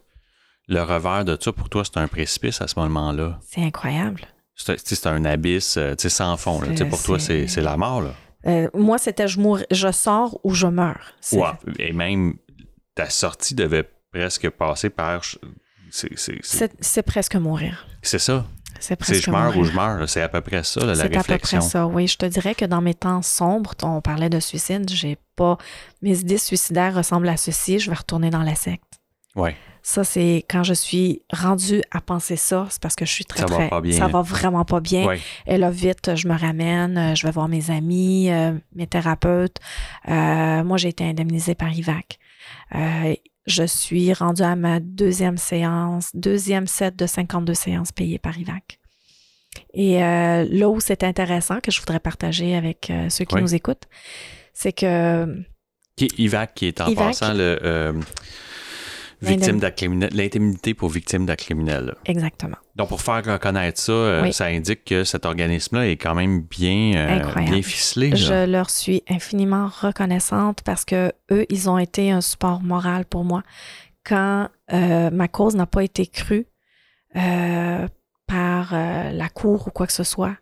le, revers de ça, pour toi, c'est un précipice à ce moment-là. C'est incroyable. C'est un abysse euh, sans fond. Pour toi, c'est la mort. Là. moi, c'était je, je sors ou je meurs. Ouais, et même ta sortie devait presque passer par. C'est presque mourir. C'est ça. C'est presque je meurs ou je meurs. C'est à peu près ça, la réflexion. C'est à peu près ça, oui. Je te dirais que dans mes temps sombres, on parlait de suicide, j'ai pas. Mes idées suicidaires ressemblent à ceci, je vais retourner dans la secte. Oui. Ça, c'est quand je suis rendue à penser ça, c'est parce que je suis très, ça très. Va pas bien. Ça va vraiment pas bien. Et là, vite, je me ramène, euh, je vais voir mes amis, euh, mes thérapeutes. Euh, moi, j'ai été indemnisée par IVAC. Je suis rendue à ma deuxième séance, deuxième set de 52 séances payées par IVAC. Et euh, là où c'est intéressant, que je voudrais partager avec euh, ceux qui nous écoutent, c'est que... IVAC, qui est en passant le... Euh, Victime l'intimité pour victime d'actes criminels. Exactement. Donc, pour faire reconnaître ça, euh, ça indique que cet organisme-là est quand même bien, euh, bien ficelé. Je leur suis infiniment reconnaissante parce que eux, ils ont été un support moral pour moi. Quand euh, ma cause n'a pas été crue par la cour ou quoi que ce soit,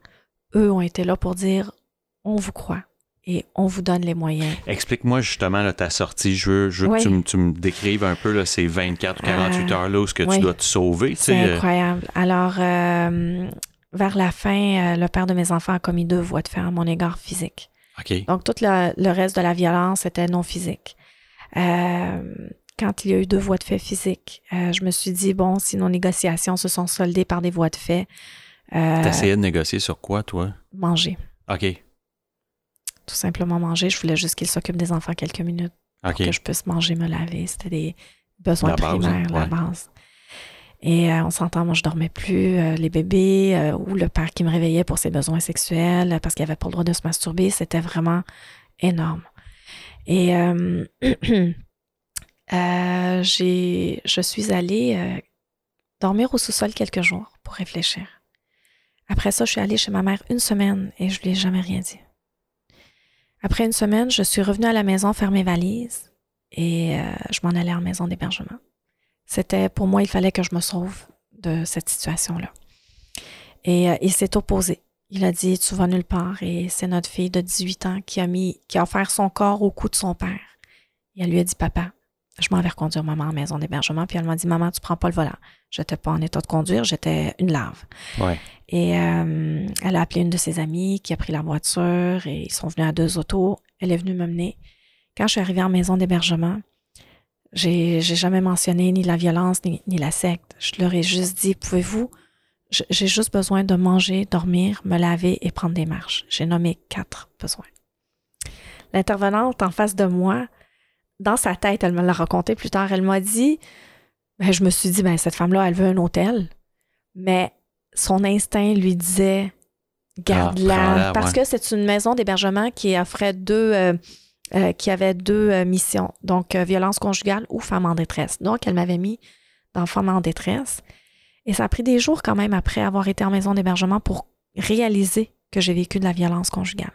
eux ont été là pour dire on vous croit et on vous donne les moyens. Explique-moi justement ta sortie. Je veux, que tu, me décrives un peu là, ces 24 ou 48 heures-là où ce que tu dois te sauver. C'est euh. incroyable. Alors, euh, vers la fin, euh, le père de mes enfants a commis deux voies de fait à mon égard physique. Donc, tout le, reste de la violence était non physique. quand il y a eu deux voies de fait physiques, je me suis dit, bon, si nos négociations se sont soldées par des voies de fait... tu essayé de négocier sur quoi, toi? Manger. OK tout simplement manger. Je voulais juste qu'il s'occupe des enfants quelques minutes pour que je puisse manger, me laver. C'était des besoins primaires, la base. Et euh, on s'entend, moi, je dormais plus. Euh, les bébés euh, ou le père qui me réveillait pour ses besoins sexuels parce qu'il avait pas le droit de se masturber, c'était vraiment énorme. Et j'ai, je suis allée dormir au sous-sol quelques jours pour réfléchir. Après ça, je suis allée chez ma mère une semaine et je lui ai jamais rien dit. Après une semaine, je suis revenue à la maison faire mes valises et euh, je m'en allais en maison d'hébergement. C'était pour moi, il fallait que je me sauve de cette situation-là. Et euh, il s'est opposé. Il a dit Tu vas nulle part. Et c'est notre fille de 18 ans qui a, mis, qui a offert son corps au cou de son père. Et elle lui a dit Papa, je m'en vais reconduire maman en maison d'hébergement. Puis elle m'a dit Maman, tu prends pas le volant. J'étais pas en état de conduire, j'étais une lave. Ouais. Et euh, elle a appelé une de ses amies qui a pris la voiture et ils sont venus à deux autos. Elle est venue me mener. Quand je suis arrivée en maison d'hébergement, j'ai jamais mentionné ni la violence ni, ni la secte. Je leur ai juste dit Pouvez-vous? J'ai juste besoin de manger, dormir, me laver et prendre des marches. J'ai nommé quatre besoins. L'intervenante en face de moi, dans sa tête, elle me l'a raconté plus tard, elle m'a dit, ben, je me suis dit, ben, cette femme-là, elle veut un hôtel, mais son instinct lui disait, garde-la, Ah, parce ouais. que c'est une maison d'hébergement qui offrait deux, euh, euh, qui avait deux euh, missions, donc violence conjugale ou femme en détresse. Donc, elle m'avait mis dans femme en détresse. Et ça a pris des jours quand même après avoir été en maison d'hébergement pour réaliser que j'ai vécu de la violence conjugale.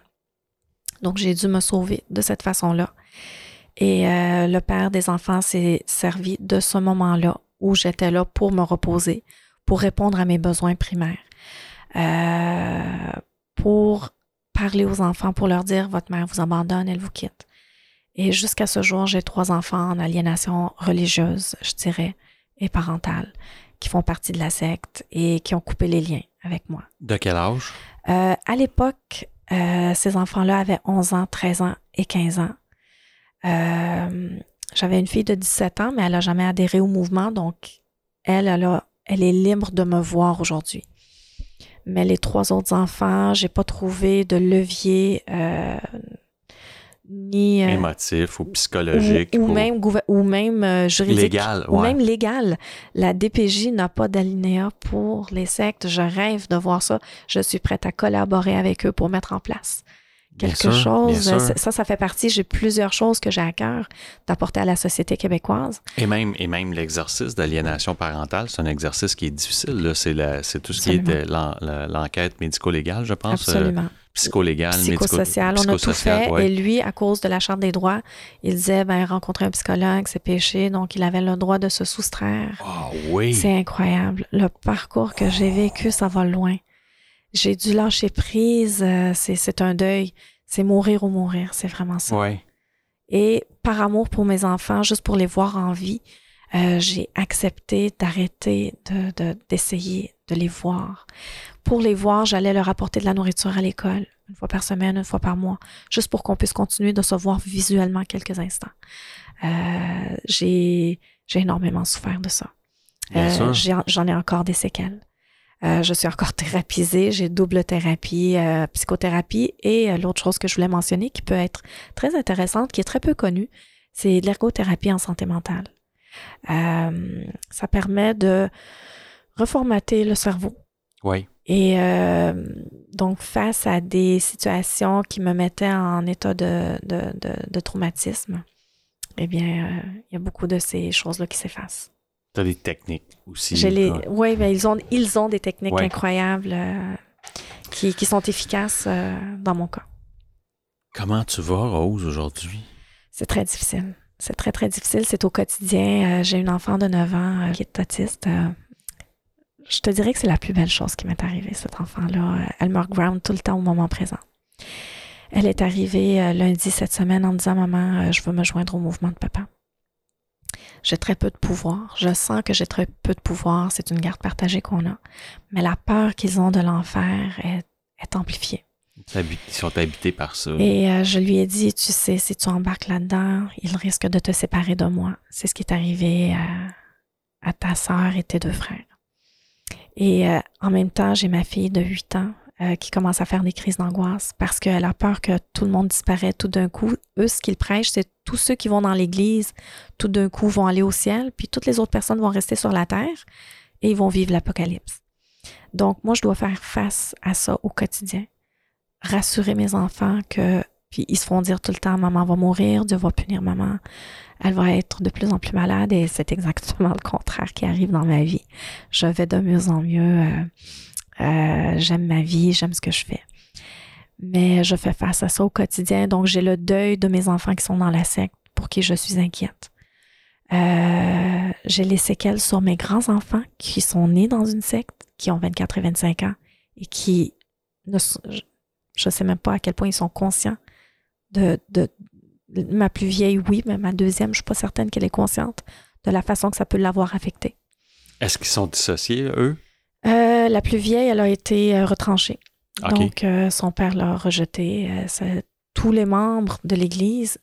Donc, j'ai dû me sauver de cette façon-là. Et euh, le père des enfants s'est servi de ce moment-là où j'étais là pour me reposer, pour répondre à mes besoins primaires, euh, pour parler aux enfants, pour leur dire votre mère vous abandonne, elle vous quitte. Et jusqu'à ce jour, j'ai trois enfants en aliénation religieuse, je dirais, et parentale, qui font partie de la secte et qui ont coupé les liens avec moi. De quel âge? Euh, à l'époque, ces enfants-là avaient 11 ans, 13 ans et 15 ans. Euh, J'avais une fille de 17 ans, mais elle n'a jamais adhéré au mouvement, donc elle, elle, a- elle est libre de me voir aujourd'hui. Mais les trois autres enfants, j'ai pas trouvé de levier euh, ni euh, Émotif ou psychologique? ou, ou ou même ou même euh, juridique légal? ou même légal. La DPJ n'a pas d'alinéa pour les sectes. Je rêve de voir ça. Je suis prête à collaborer avec eux pour mettre en place quelque sûr, chose. sûr. Ça, ça fait partie. J'ai plusieurs choses que j'ai à cœur d'apporter à la société québécoise. Et même, et même l'exercice d'aliénation parentale, c'est un exercice qui est difficile. C'est, tout ce qui est l'enquête médico-légale, je pense. euh, Absolument. psycho-légale, médico- Psychosocial. On a tout fait. ouais. Et lui, à cause de la Charte des droits, il disait, ben, rencontrer un psychologue, c'est péché. Donc, il avait le droit de se soustraire. Ah oui! C'est incroyable. Le parcours que j'ai vécu, ça va loin. J'ai dû lâcher prise. euh, c'est, un deuil. C'est mourir ou mourir. C'est vraiment ça. Ouais. Et par amour pour mes enfants, juste pour les voir en vie, euh, j'ai accepté d'arrêter de, de- d'essayer de les voir. Pour les voir, j'allais leur apporter de la nourriture à l'école, une fois par semaine, une fois par mois, juste pour qu'on puisse continuer de se voir visuellement quelques instants. Euh, j'ai, énormément souffert de ça. Euh, j'en ai encore des séquelles. Euh, je suis encore thérapisée, j'ai double thérapie, euh, psychothérapie et euh, l'autre chose que je voulais mentionner qui peut être très intéressante, qui est très peu connue, c'est l'ergothérapie en santé mentale. Ça permet de reformater le cerveau. Oui. Et donc, face à des situations qui me mettaient en état de, de, de, de traumatisme, eh bien, il y a beaucoup de ces choses-là qui s'effacent. Tu as des techniques aussi. Oui, mais ils ont, ils ont des techniques Ouais. incroyables euh, qui, qui sont efficaces euh, dans mon cas. Comment tu vas, Rose, aujourd'hui? C'est très difficile. C'est très, très difficile. C'est au quotidien. Euh, J'ai une enfant de 9 ans qui est autiste. Je te dirais que c'est la plus belle chose qui m'est arrivée, cet enfant-là. Elle me ground tout le temps au moment présent. Elle est arrivée lundi cette semaine en me disant Maman, je veux me joindre au mouvement de papa. J'ai très peu de pouvoir. Je sens que j'ai très peu de pouvoir. C'est une garde partagée qu'on a. Mais la peur qu'ils ont de l'enfer est, est amplifiée. Ils ils sont habités par ça. Et euh, je lui ai dit, tu sais, si tu embarques là-dedans, il risque de te séparer de moi. C'est ce qui est arrivé à, à ta sœur et tes deux frères. Et euh, en même temps, j'ai ma fille de 8 ans euh, qui commence à faire des crises d'angoisse parce qu'elle a peur que tout le monde disparaît tout d'un coup. Eux, ce qu'ils prêchent, c'est tous ceux qui vont dans l'église, tout d'un coup, vont aller au ciel, puis toutes les autres personnes vont rester sur la terre et ils vont vivre l'apocalypse. Donc, moi, je dois faire face à ça au quotidien rassurer mes enfants que puis ils se font dire tout le temps maman va mourir, Dieu va punir maman. Elle va être de plus en plus malade et c'est exactement le contraire qui arrive dans ma vie. Je vais de mieux en mieux. euh, euh, j'aime ma vie, j'aime ce que je fais. Mais je fais face à ça au quotidien, donc j'ai le deuil de mes enfants qui sont dans la secte pour qui je suis inquiète. Euh, j'ai les séquelles sur mes grands-enfants qui sont nés dans une secte, qui ont 24 et 25 ans et qui ne je ne sais même pas à quel point ils sont conscients de, de, ma plus vieille, oui, mais ma deuxième, je ne suis pas certaine qu'elle est consciente de la façon que ça peut l'avoir affectée. Est-ce qu'ils sont dissociés, eux? Euh, la plus vieille, elle a été euh, retranchée. Donc, son père l'a rejetée. tous les membres de l'Église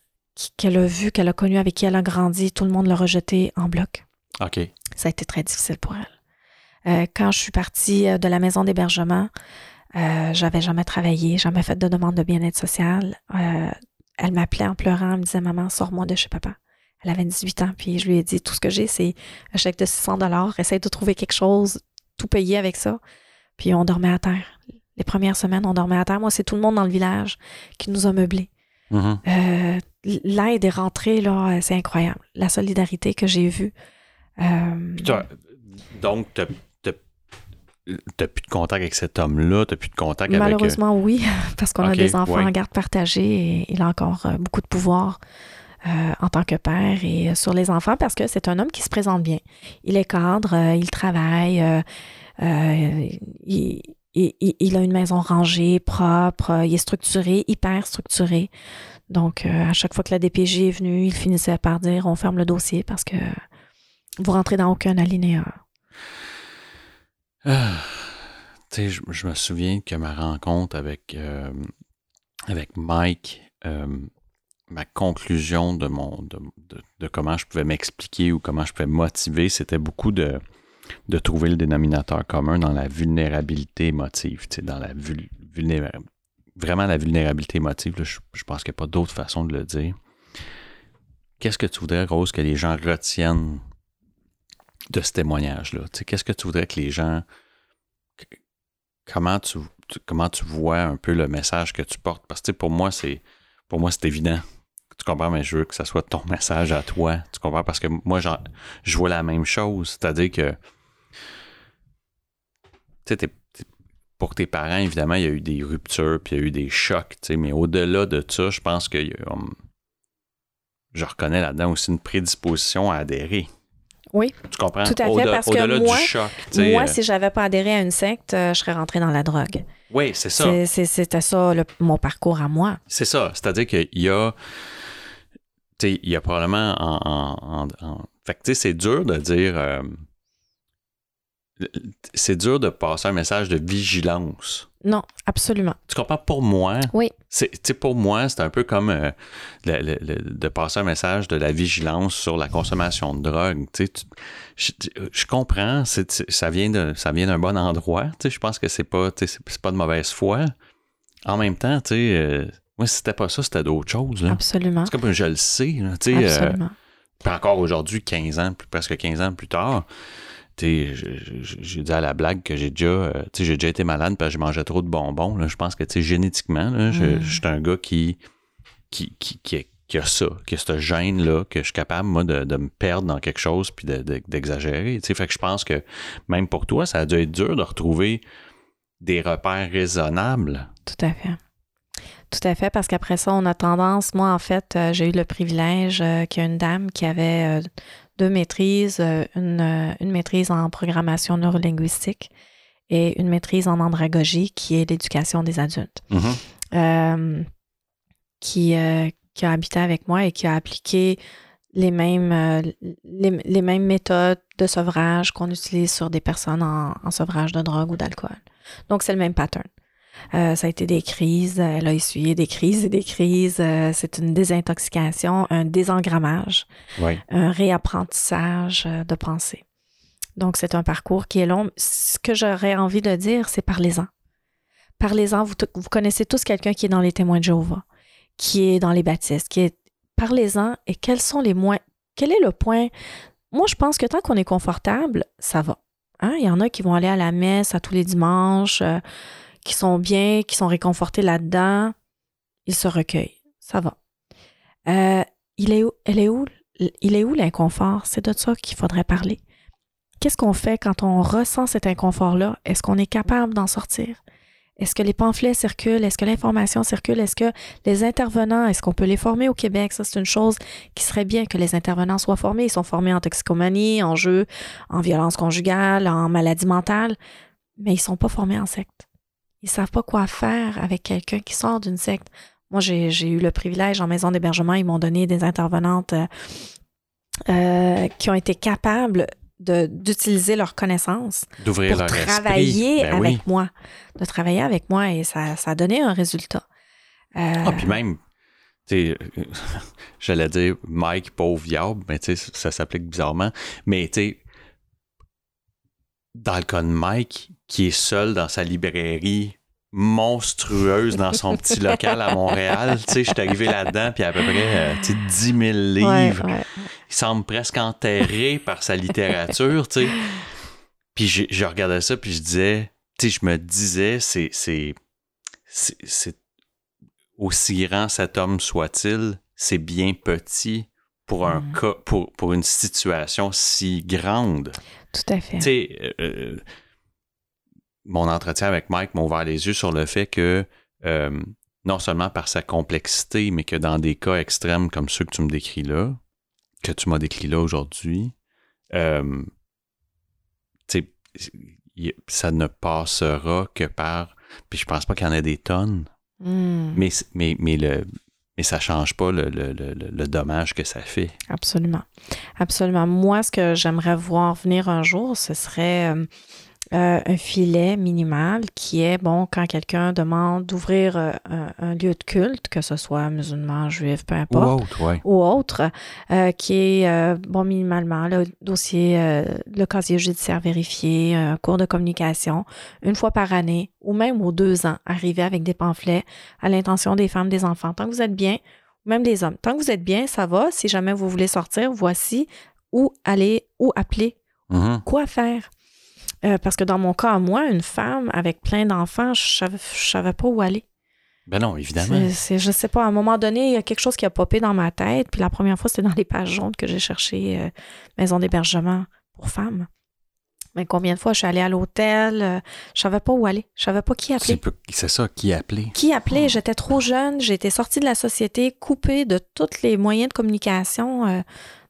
qu'elle a vu, qu'elle a connu, avec qui elle a grandi, tout le monde l'a rejeté en bloc. OK. Ça a été très difficile pour elle. Euh, quand je suis partie euh, de la maison d'hébergement, euh, j'avais jamais travaillé, jamais fait de demande de bien-être social. Euh, elle m'appelait en pleurant, elle me disait Maman, sors-moi de chez papa. Elle avait 18 ans, puis je lui ai dit Tout ce que j'ai, c'est un chèque de 600 dollars. Essaye de trouver quelque chose, tout payer avec ça. Puis on dormait à terre. Les premières semaines, on dormait à terre. Moi, c'est tout le monde dans le village qui nous a meublés. Mm-hmm. Euh, l'aide est rentrée, là, c'est incroyable. La solidarité que j'ai vue. Euh, donc, tu n'as plus de contact avec cet homme-là, tu plus de contact avec... Malheureusement, oui, parce qu'on a des enfants en garde partagée et il a encore euh, beaucoup de pouvoir en tant que père et sur les enfants parce que c'est un homme qui se présente bien. Il est cadre, il travaille, il, il, a une maison rangée, propre, il est structuré, hyper structuré. Donc, euh, à chaque fois que la DPJ est venue, il finissait par dire on ferme le dossier parce que vous rentrez dans aucun alinéa. Ah, sais, je, me souviens que ma rencontre avec, euh, avec Mike, euh, ma conclusion de, mon, de comment je pouvais m'expliquer ou comment je pouvais motiver, c'était beaucoup de de trouver le dénominateur commun dans la vulnérabilité émotive, dans la vraiment la vulnérabilité émotive. je, pense qu'il n'y a pas d'autre façon de le dire. Qu'est-ce que tu voudrais, Rose, que les gens retiennent de ce témoignage-là? Qu'est-ce que tu voudrais que les gens. Comment tu, comment tu vois un peu le message que tu portes? Parce que pour moi, c'est pour moi, c'est évident. Tu comprends, mais je veux que ce soit ton message à toi. Tu comprends? Parce que moi, je vois la même chose. C'est-à-dire que pour tes parents, évidemment, il y a eu des ruptures, puis il y a eu des chocs, mais au-delà de ça, je pense que je reconnais là-dedans aussi une prédisposition à adhérer. Oui. Tu comprends? Tout à fait, parce que moi, moi, euh, si j'avais pas adhéré à une secte, euh, je serais rentré dans la drogue. Oui, c'est ça. C'était ça mon parcours à moi. C'est ça. C'est-à-dire qu'il y a. il y a probablement en. fait que, c'est dur de dire. Euh, c'est dur de passer un message de vigilance. Non, absolument. Tu comprends? Pour moi, oui. c'est, pour moi, c'est un peu comme euh, de passer un message de la vigilance sur la consommation de drogue. je, comprends, ça vient, de, ça vient d'un bon endroit. Je pense que c'est pas, c'est, pas de mauvaise foi. En même temps, tu sais, euh, moi, si c'était pas ça, c'était d'autres choses. Absolument. C'est comme je le sais. Là, euh, Absolument. encore aujourd'hui, 15 ans, presque 15 ans plus tard, j'ai dit à la blague que j'ai déjà, euh, j'ai déjà été malade parce que je mangeais trop de bonbons. Là. Je pense que génétiquement, là, je, mm. suis un gars qui, qui, qui, qui, a ça, qui a cette gêne-là, que je suis capable, moi, de, de me perdre dans quelque chose puis d'exagérer. De, fait que je pense que même pour toi, ça a dû être dur de retrouver des repères raisonnables. Tout à fait. Tout à fait, parce qu'après ça, on a tendance, moi en fait, euh, j'ai eu le privilège euh, qu'il y a une dame qui avait deux maîtrises, euh, euh, une, maîtrise en programmation neurolinguistique et une maîtrise en andragogie, qui est l'éducation des adultes, mm-hmm. euh, qui, qui a habité avec moi et qui a appliqué les mêmes, les, mêmes méthodes de sevrage qu'on utilise sur des personnes en, en sevrage de drogue ou d'alcool. Donc, c'est le même pattern. Euh, ça a été des crises. Elle a essuyé des crises et des crises. Euh, c'est une désintoxication, un désengrammage, un réapprentissage euh, de pensée. Donc, c'est un parcours qui est long. Ce que j'aurais envie de dire, c'est parlez-en. Parlez-en. Vous, vous, connaissez tous quelqu'un qui est dans les témoins de Jéhovah, qui est dans les baptistes, qui est. Parlez-en et quels sont les moins. Quel est le point? Moi, je pense que tant qu'on est confortable, ça va. Hein? Il y en a qui vont aller à la messe à tous les dimanches qui sont bien, qui sont réconfortés là-dedans, ils se recueillent. Ça va. Euh, il est où, elle est où, il est où l'inconfort? C'est de ça qu'il faudrait parler. Qu'est-ce qu'on fait quand on ressent cet inconfort-là? Est-ce qu'on est capable d'en sortir? Est-ce que les pamphlets circulent? Est-ce que l'information circule? Est-ce que les intervenants, est-ce qu'on peut les former au Québec? Ça, c'est une chose qui serait bien que les intervenants soient formés. Ils sont formés en toxicomanie, en jeu, en violence conjugale, en maladie mentale, mais ils sont pas formés en secte. Ils savent pas quoi faire avec quelqu'un qui sort d'une secte. Moi, j'ai eu le privilège en maison d'hébergement, ils m'ont donné des intervenantes euh, euh, qui ont été capables d'utiliser leurs connaissances pour travailler ben avec moi, de travailler avec moi et ça, ça a donné un résultat. Euh, ah, puis même, tu sais, j'allais dire Mike, pauvre diable, mais tu sais, ça s'applique bizarrement. Mais tu sais, dans le cas de Mike, qui est seul dans sa librairie monstrueuse dans son petit local à Montréal. Tu sais, je suis arrivé là-dedans, puis à peu près euh, 10 000 livres. Il semble presque enterré par sa littérature, tu sais. Puis je, je, regardais ça, puis je disais, tu sais, je me disais, c'est, c'est, c'est, aussi grand cet homme soit-il, c'est bien petit pour un mm. cas, pour, pour une situation si grande. Tout à fait. Tu sais, euh, euh, mon entretien avec Mike m'a ouvert les yeux sur le fait que euh, non seulement par sa complexité, mais que dans des cas extrêmes comme ceux que tu me décris là, que tu m'as décrit là aujourd'hui, euh, ça ne passera que par. Puis je pense pas qu'il y en ait des tonnes, hmm. mais, mais, mais, le, mais ça change pas le, le, le, dommage que ça fait. Absolument. Absolument. Moi, ce que j'aimerais voir venir un jour, ce serait. Euh, euh, un filet minimal qui est, bon, quand quelqu'un demande d'ouvrir euh, un, lieu de culte, que ce soit musulman, juif, peu importe, ou autre, euh, qui est, bon, minimalement, le dossier, le casier judiciaire vérifié, un cours de communication, une fois par année, ou même aux deux ans, arriver avec des pamphlets à l'intention des femmes, des enfants. Tant que vous êtes bien, même des hommes, tant que vous êtes bien, ça va. Si jamais vous voulez sortir, voici où aller, où appeler, mm-hmm. quoi faire. Euh, parce que dans mon cas, moi, une femme avec plein d'enfants, je ne savais, pas où aller. Ben non, évidemment. Je je sais pas, à un moment donné, il y a quelque chose qui a popé dans ma tête. Puis la première fois, c'était dans les pages jaunes que j'ai cherché euh, maison d'hébergement pour femmes. Mais combien de fois je suis allée à l'hôtel, je euh, je savais pas où aller, je savais pas qui appeler. C'est ça, qui appeler. Qui appeler? J'étais trop jeune, j'étais sortie de la société, coupée de tous les moyens de communication,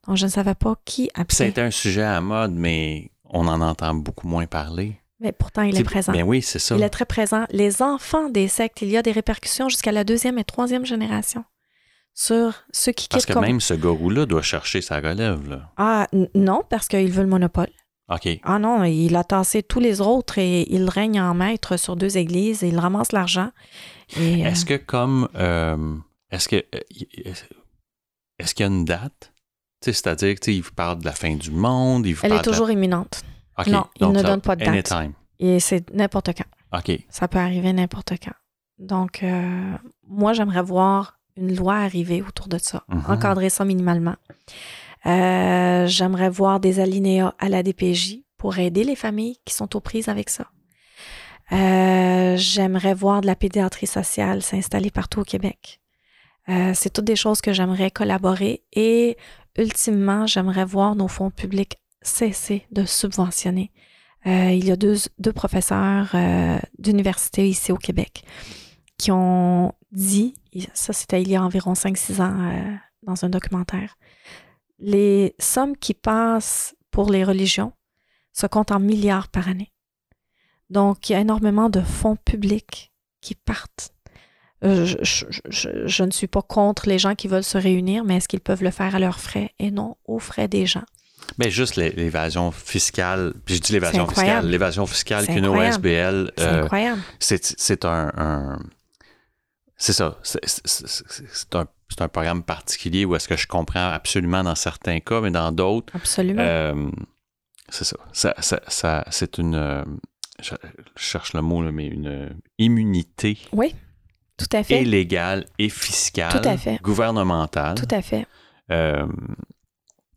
donc je ne savais pas qui appeler. C'était un sujet à mode, mais on en entend beaucoup moins parler. Mais pourtant, il est, présent. Ben oui, c'est ça. Il est très présent. Les enfants des sectes, il y a des répercussions jusqu'à la deuxième et troisième génération sur ceux qui Parce que même ce gourou-là doit chercher sa relève. Là. Ah, non, parce qu'il veut le monopole. OK. Ah non, il a tassé tous les autres et il règne en maître sur deux églises et il ramasse l'argent. Est-ce euh, que comme... Euh, est-ce que... Euh, est-ce qu'il y a une date? C'est-à-dire qu'il vous parle de la fin du monde. Il Elle est toujours imminente. Non, il ne donne pas de date. Anytime. Et c'est n'importe quand. OK. Ça peut arriver n'importe quand. Donc, euh, moi, j'aimerais voir une loi arriver autour de ça, mhm. encadrer ça minimalement. Euh, j'aimerais voir des alinéas à la DPJ pour aider les familles qui sont aux prises avec ça. Euh, j'aimerais voir de la pédiatrie sociale s'installer partout au Québec. c'est toutes des choses que j'aimerais collaborer et ultimement, j'aimerais voir nos fonds publics cesser de subventionner. Euh, il y a deux, professeurs euh, d'université ici au Québec qui ont dit, ça c'était il y a environ 5-6 ans euh, dans un documentaire, les sommes qui passent pour les religions se comptent en milliards par année. Donc, il y a énormément de fonds publics qui partent euh, je, ne suis pas contre les gens qui veulent se réunir, mais est-ce qu'ils peuvent le faire à leurs frais et non aux frais des gens? Mais juste l'évasion fiscale, puis je dis l'évasion fiscale, l'évasion fiscale qu'une OSBL, euh, c'est un, c'est ça, c'est un, un, programme particulier où est-ce que je comprends absolument dans certains cas, mais dans d'autres, absolument, euh, c'est ça, ça, ça, c'est une, je cherche le mot mais une immunité. Oui tout à fait. Et légale et fiscale. Tout à fait. Gouvernementale. Tout à fait. Euh,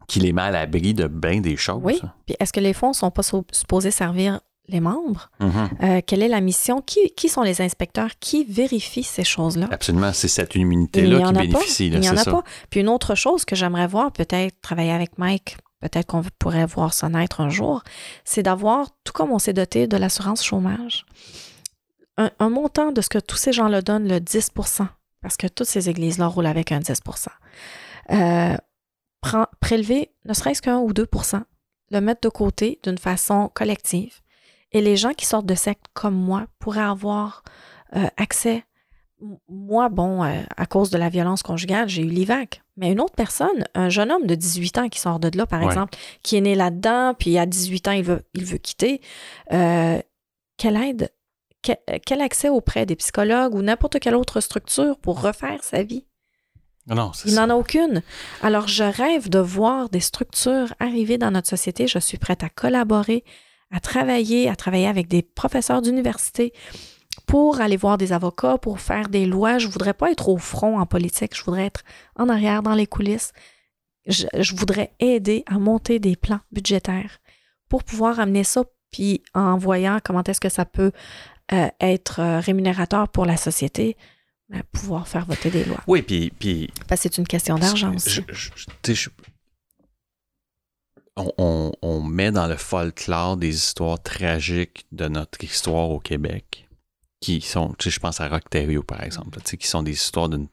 qui les met à l'abri de bien des choses. Oui. Puis est-ce que les fonds ne sont pas supposés servir les membres? Mm-hmm. Euh, quelle est la mission? Qui, qui, sont les inspecteurs? Qui vérifient ces choses-là? Absolument. C'est cette immunité-là qui bénéficie. il n'y en a pas. Puis une autre chose que j'aimerais voir, peut-être travailler avec Mike, peut-être qu'on pourrait voir ça naître un jour, c'est d'avoir, tout comme on s'est doté de l'assurance chômage, un, montant de ce que tous ces gens-là donnent, le 10% parce que toutes ces églises-là roulent avec un 10% euh, prélever ne serait-ce qu'un ou 2% le mettre de côté d'une façon collective. Et les gens qui sortent de sectes comme moi pourraient avoir euh, accès. Moi, bon, euh, à cause de la violence conjugale, j'ai eu l'IVAC. Mais une autre personne, un jeune homme de 18 ans qui sort de là, par exemple, qui est né là-dedans, puis à 18 ans, il veut, il veut quitter, quelle aide quel accès auprès des psychologues ou n'importe quelle autre structure pour refaire sa vie? Non, Il n'en a aucune. Alors, je rêve de voir des structures arriver dans notre société. Je suis prête à collaborer, à travailler, à travailler avec des professeurs d'université pour aller voir des avocats, pour faire des lois. Je ne voudrais pas être au front en politique. Je voudrais être en arrière, dans les coulisses. Je, je voudrais aider à monter des plans budgétaires pour pouvoir amener ça, puis en voyant comment est-ce que ça peut euh, être euh, rémunérateur pour la société, ben, pouvoir faire voter des lois. Oui, puis. puis Parce que c'est une question d'argent aussi. on, on, met dans le folklore des histoires tragiques de notre histoire au Québec, qui sont, je pense à Rock par exemple, qui sont des histoires de,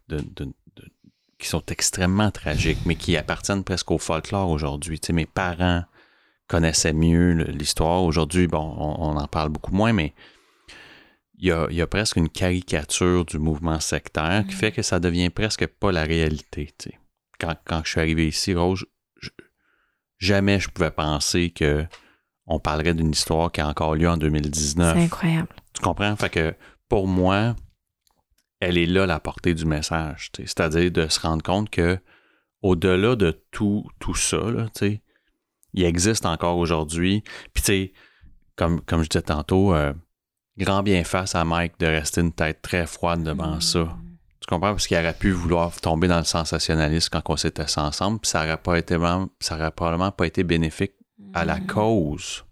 qui sont extrêmement tragiques, mais qui appartiennent presque au folklore aujourd'hui. Mes parents connaissaient mieux l'histoire. Aujourd'hui, bon, on, en parle beaucoup moins, mais il y, a, presque une caricature du mouvement sectaire qui mm. fait que ça devient presque pas la réalité. Quand, quand, je suis arrivé ici, Rose, jamais je pouvais penser que on parlerait d'une histoire qui a encore lieu en 2019. C'est incroyable. Tu comprends? Fait que pour moi, elle est là la portée du message. C'est-à-dire de se rendre compte que au-delà de tout, tout ça, là, il existe encore aujourd'hui. Puis, tu sais, comme, comme je disais tantôt, euh, grand bien face à Mike de rester une tête très froide devant mm. ça. Tu comprends? Parce qu'il aurait pu vouloir tomber dans le sensationnalisme quand on s'était ensemble, puis ça aurait pas été ça aurait probablement pas été bénéfique à la mm. cause.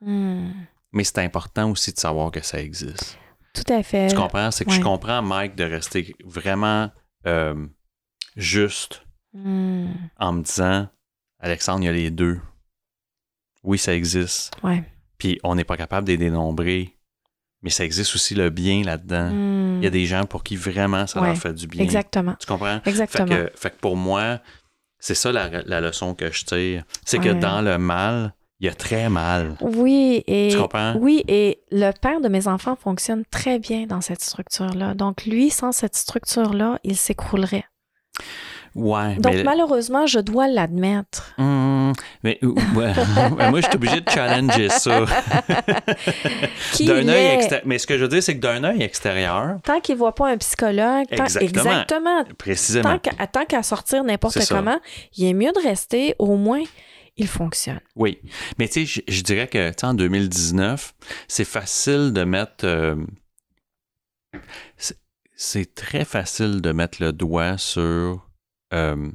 Mm. Mais c'est important aussi de savoir que ça existe. Tout à fait. Tu comprends? C'est que je comprends Mike de rester vraiment euh, juste en me disant Alexandre, il y a les deux. Oui, ça existe. Ouais. Puis on n'est pas capable de les dénombrer mais ça existe aussi le bien là-dedans. Il y a hmm. des gens pour qui vraiment ça leur fait du bien. Exactement. Tu comprends? Exactement. Fait que, pour moi, c'est ça la, leçon que je tire. C'est que dans le mal, il y a très mal. Oui, et. Tu comprends? Oui, et le père de mes enfants fonctionne très bien dans cette structure-là. Donc, lui, sans cette structure-là, il s'écroulerait. Donc, malheureusement, je dois l'admettre. Hum, mais moi, je suis obligé de challenger ça. d'un œil Mais ce que je veux dire, c'est que d'un œil extérieur. Tant qu'il ne voit pas un psychologue. exactement. Précisément. Tant qu'à sortir n'importe comment, il est mieux de rester, au moins il fonctionne. Oui. Mais tu sais, je, dirais que en 2019, c'est facile de mettre. Euh, c'est très facile de mettre le doigt sur euh,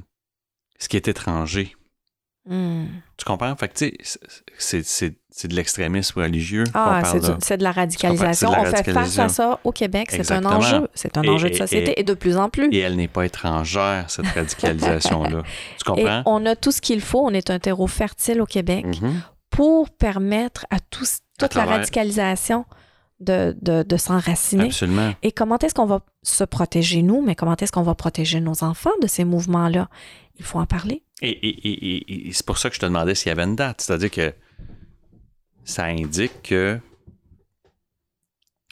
ce qui est étranger. Hmm. Tu comprends? Fait que, c'est de l'extrémisme religieux. Ah, c'est de la radicalisation. On fait face à ça au Québec. C'est un enjeu. C'est un enjeu de société et, de plus en plus. Et elle n'est pas étrangère, cette radicalisation-là. tu comprends? On a tout ce qu'il faut. On est un terreau fertile au Québec mm-hmm. pour permettre à tous, toute la radicalisation de, de, de s'enraciner. Absolument. Et comment est-ce qu'on va se protéger nous, mais comment est-ce qu'on va protéger nos enfants de ces mouvements-là? Il faut en parler. Et, et, et, c'est pour ça que je te demandais s'il y avait une date. C'est-à-dire que ça indique que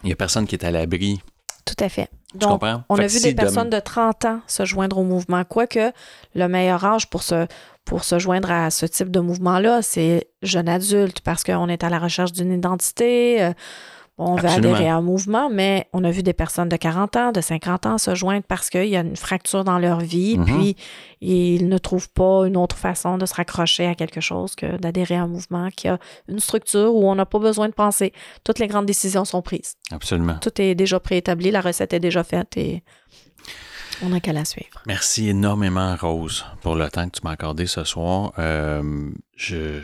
il n'y a personne qui est à l'abri. Tout à fait. Donc, on a vu des personnes de 30 ans se joindre au mouvement. Quoique, le meilleur âge pour se, pour se joindre à ce type de mouvement-là, c'est jeune adulte parce qu'on est à la recherche d'une identité. Euh, on veut adhérer à un mouvement, mais on a vu des personnes de 40 ans, de 50 ans se joindre parce qu'il y a une fracture dans leur vie, mm-hmm. puis ils ne trouvent pas une autre façon de se raccrocher à quelque chose que d'adhérer à un mouvement qui a une structure où on n'a pas besoin de penser. Toutes les grandes décisions sont prises. Absolument. Tout est déjà préétabli, la recette est déjà faite et on n'a qu'à la suivre. Merci énormément, Rose, pour le temps que tu m'as accordé ce soir. Euh, je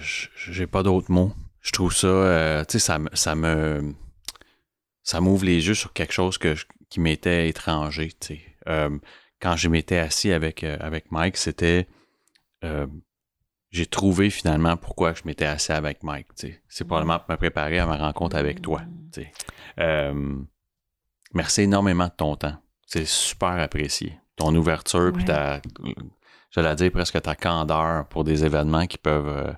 n'ai pas d'autres mots. Je trouve ça, euh, tu sais, ça, ça me ça m'ouvre les yeux sur quelque chose que qui m'était étranger. Euh, quand je m'étais assis avec, euh, avec Mike, c'était. Euh, j'ai trouvé finalement pourquoi je m'étais assis avec Mike. C'est probablement pour me préparer à ma rencontre avec toi. Merci énormément de ton temps. C'est super apprécié. Ton ouverture, puis ta, j'allais dire presque ta candeur pour des événements qui peuvent,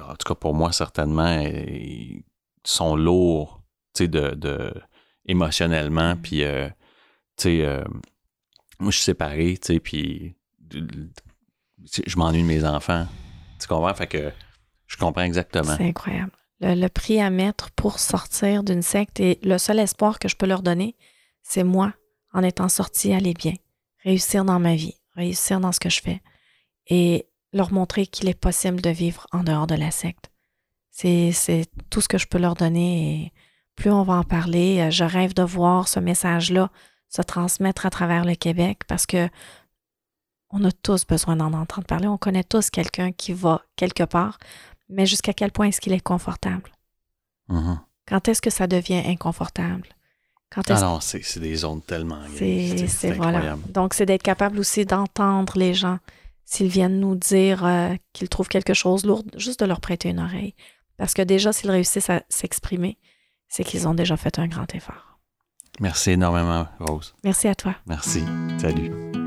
en tout cas pour moi certainement, ils sont lourds, tu sais, de, de- émotionnellement, Mm. puis, euh, tu sais, euh, moi je suis séparé, tu sais, puis je m'ennuie de mes enfants. Tu comprends? Fait que je comprends exactement. C'est incroyable. Le, le prix à mettre pour sortir d'une secte et le seul espoir que je peux leur donner, c'est moi, en étant sortie, aller bien, réussir dans ma vie, réussir dans ce que je fais et leur montrer qu'il est possible de vivre en dehors de la secte. C'est c'est tout ce que je peux leur donner et plus on va en parler, euh, je rêve de voir ce message-là se transmettre à travers le Québec parce que on a tous besoin d'en entendre parler. On connaît tous quelqu'un qui va quelque part, mais jusqu'à quel point est-ce qu'il est confortable? Mhm. Quand est-ce que ça devient inconfortable? Quand Ah est-ce non, c'est c'est des zones tellement c'est, c'est- voilà. Donc, c'est d'être capable aussi d'entendre les gens s'ils viennent nous dire euh, qu'ils trouvent quelque chose lourd, juste de leur prêter une oreille. Parce que déjà, s'ils réussissent à s'exprimer, c'est qu'ils ont déjà fait un grand effort. Merci énormément, Rose. Merci à toi. Merci. Salut.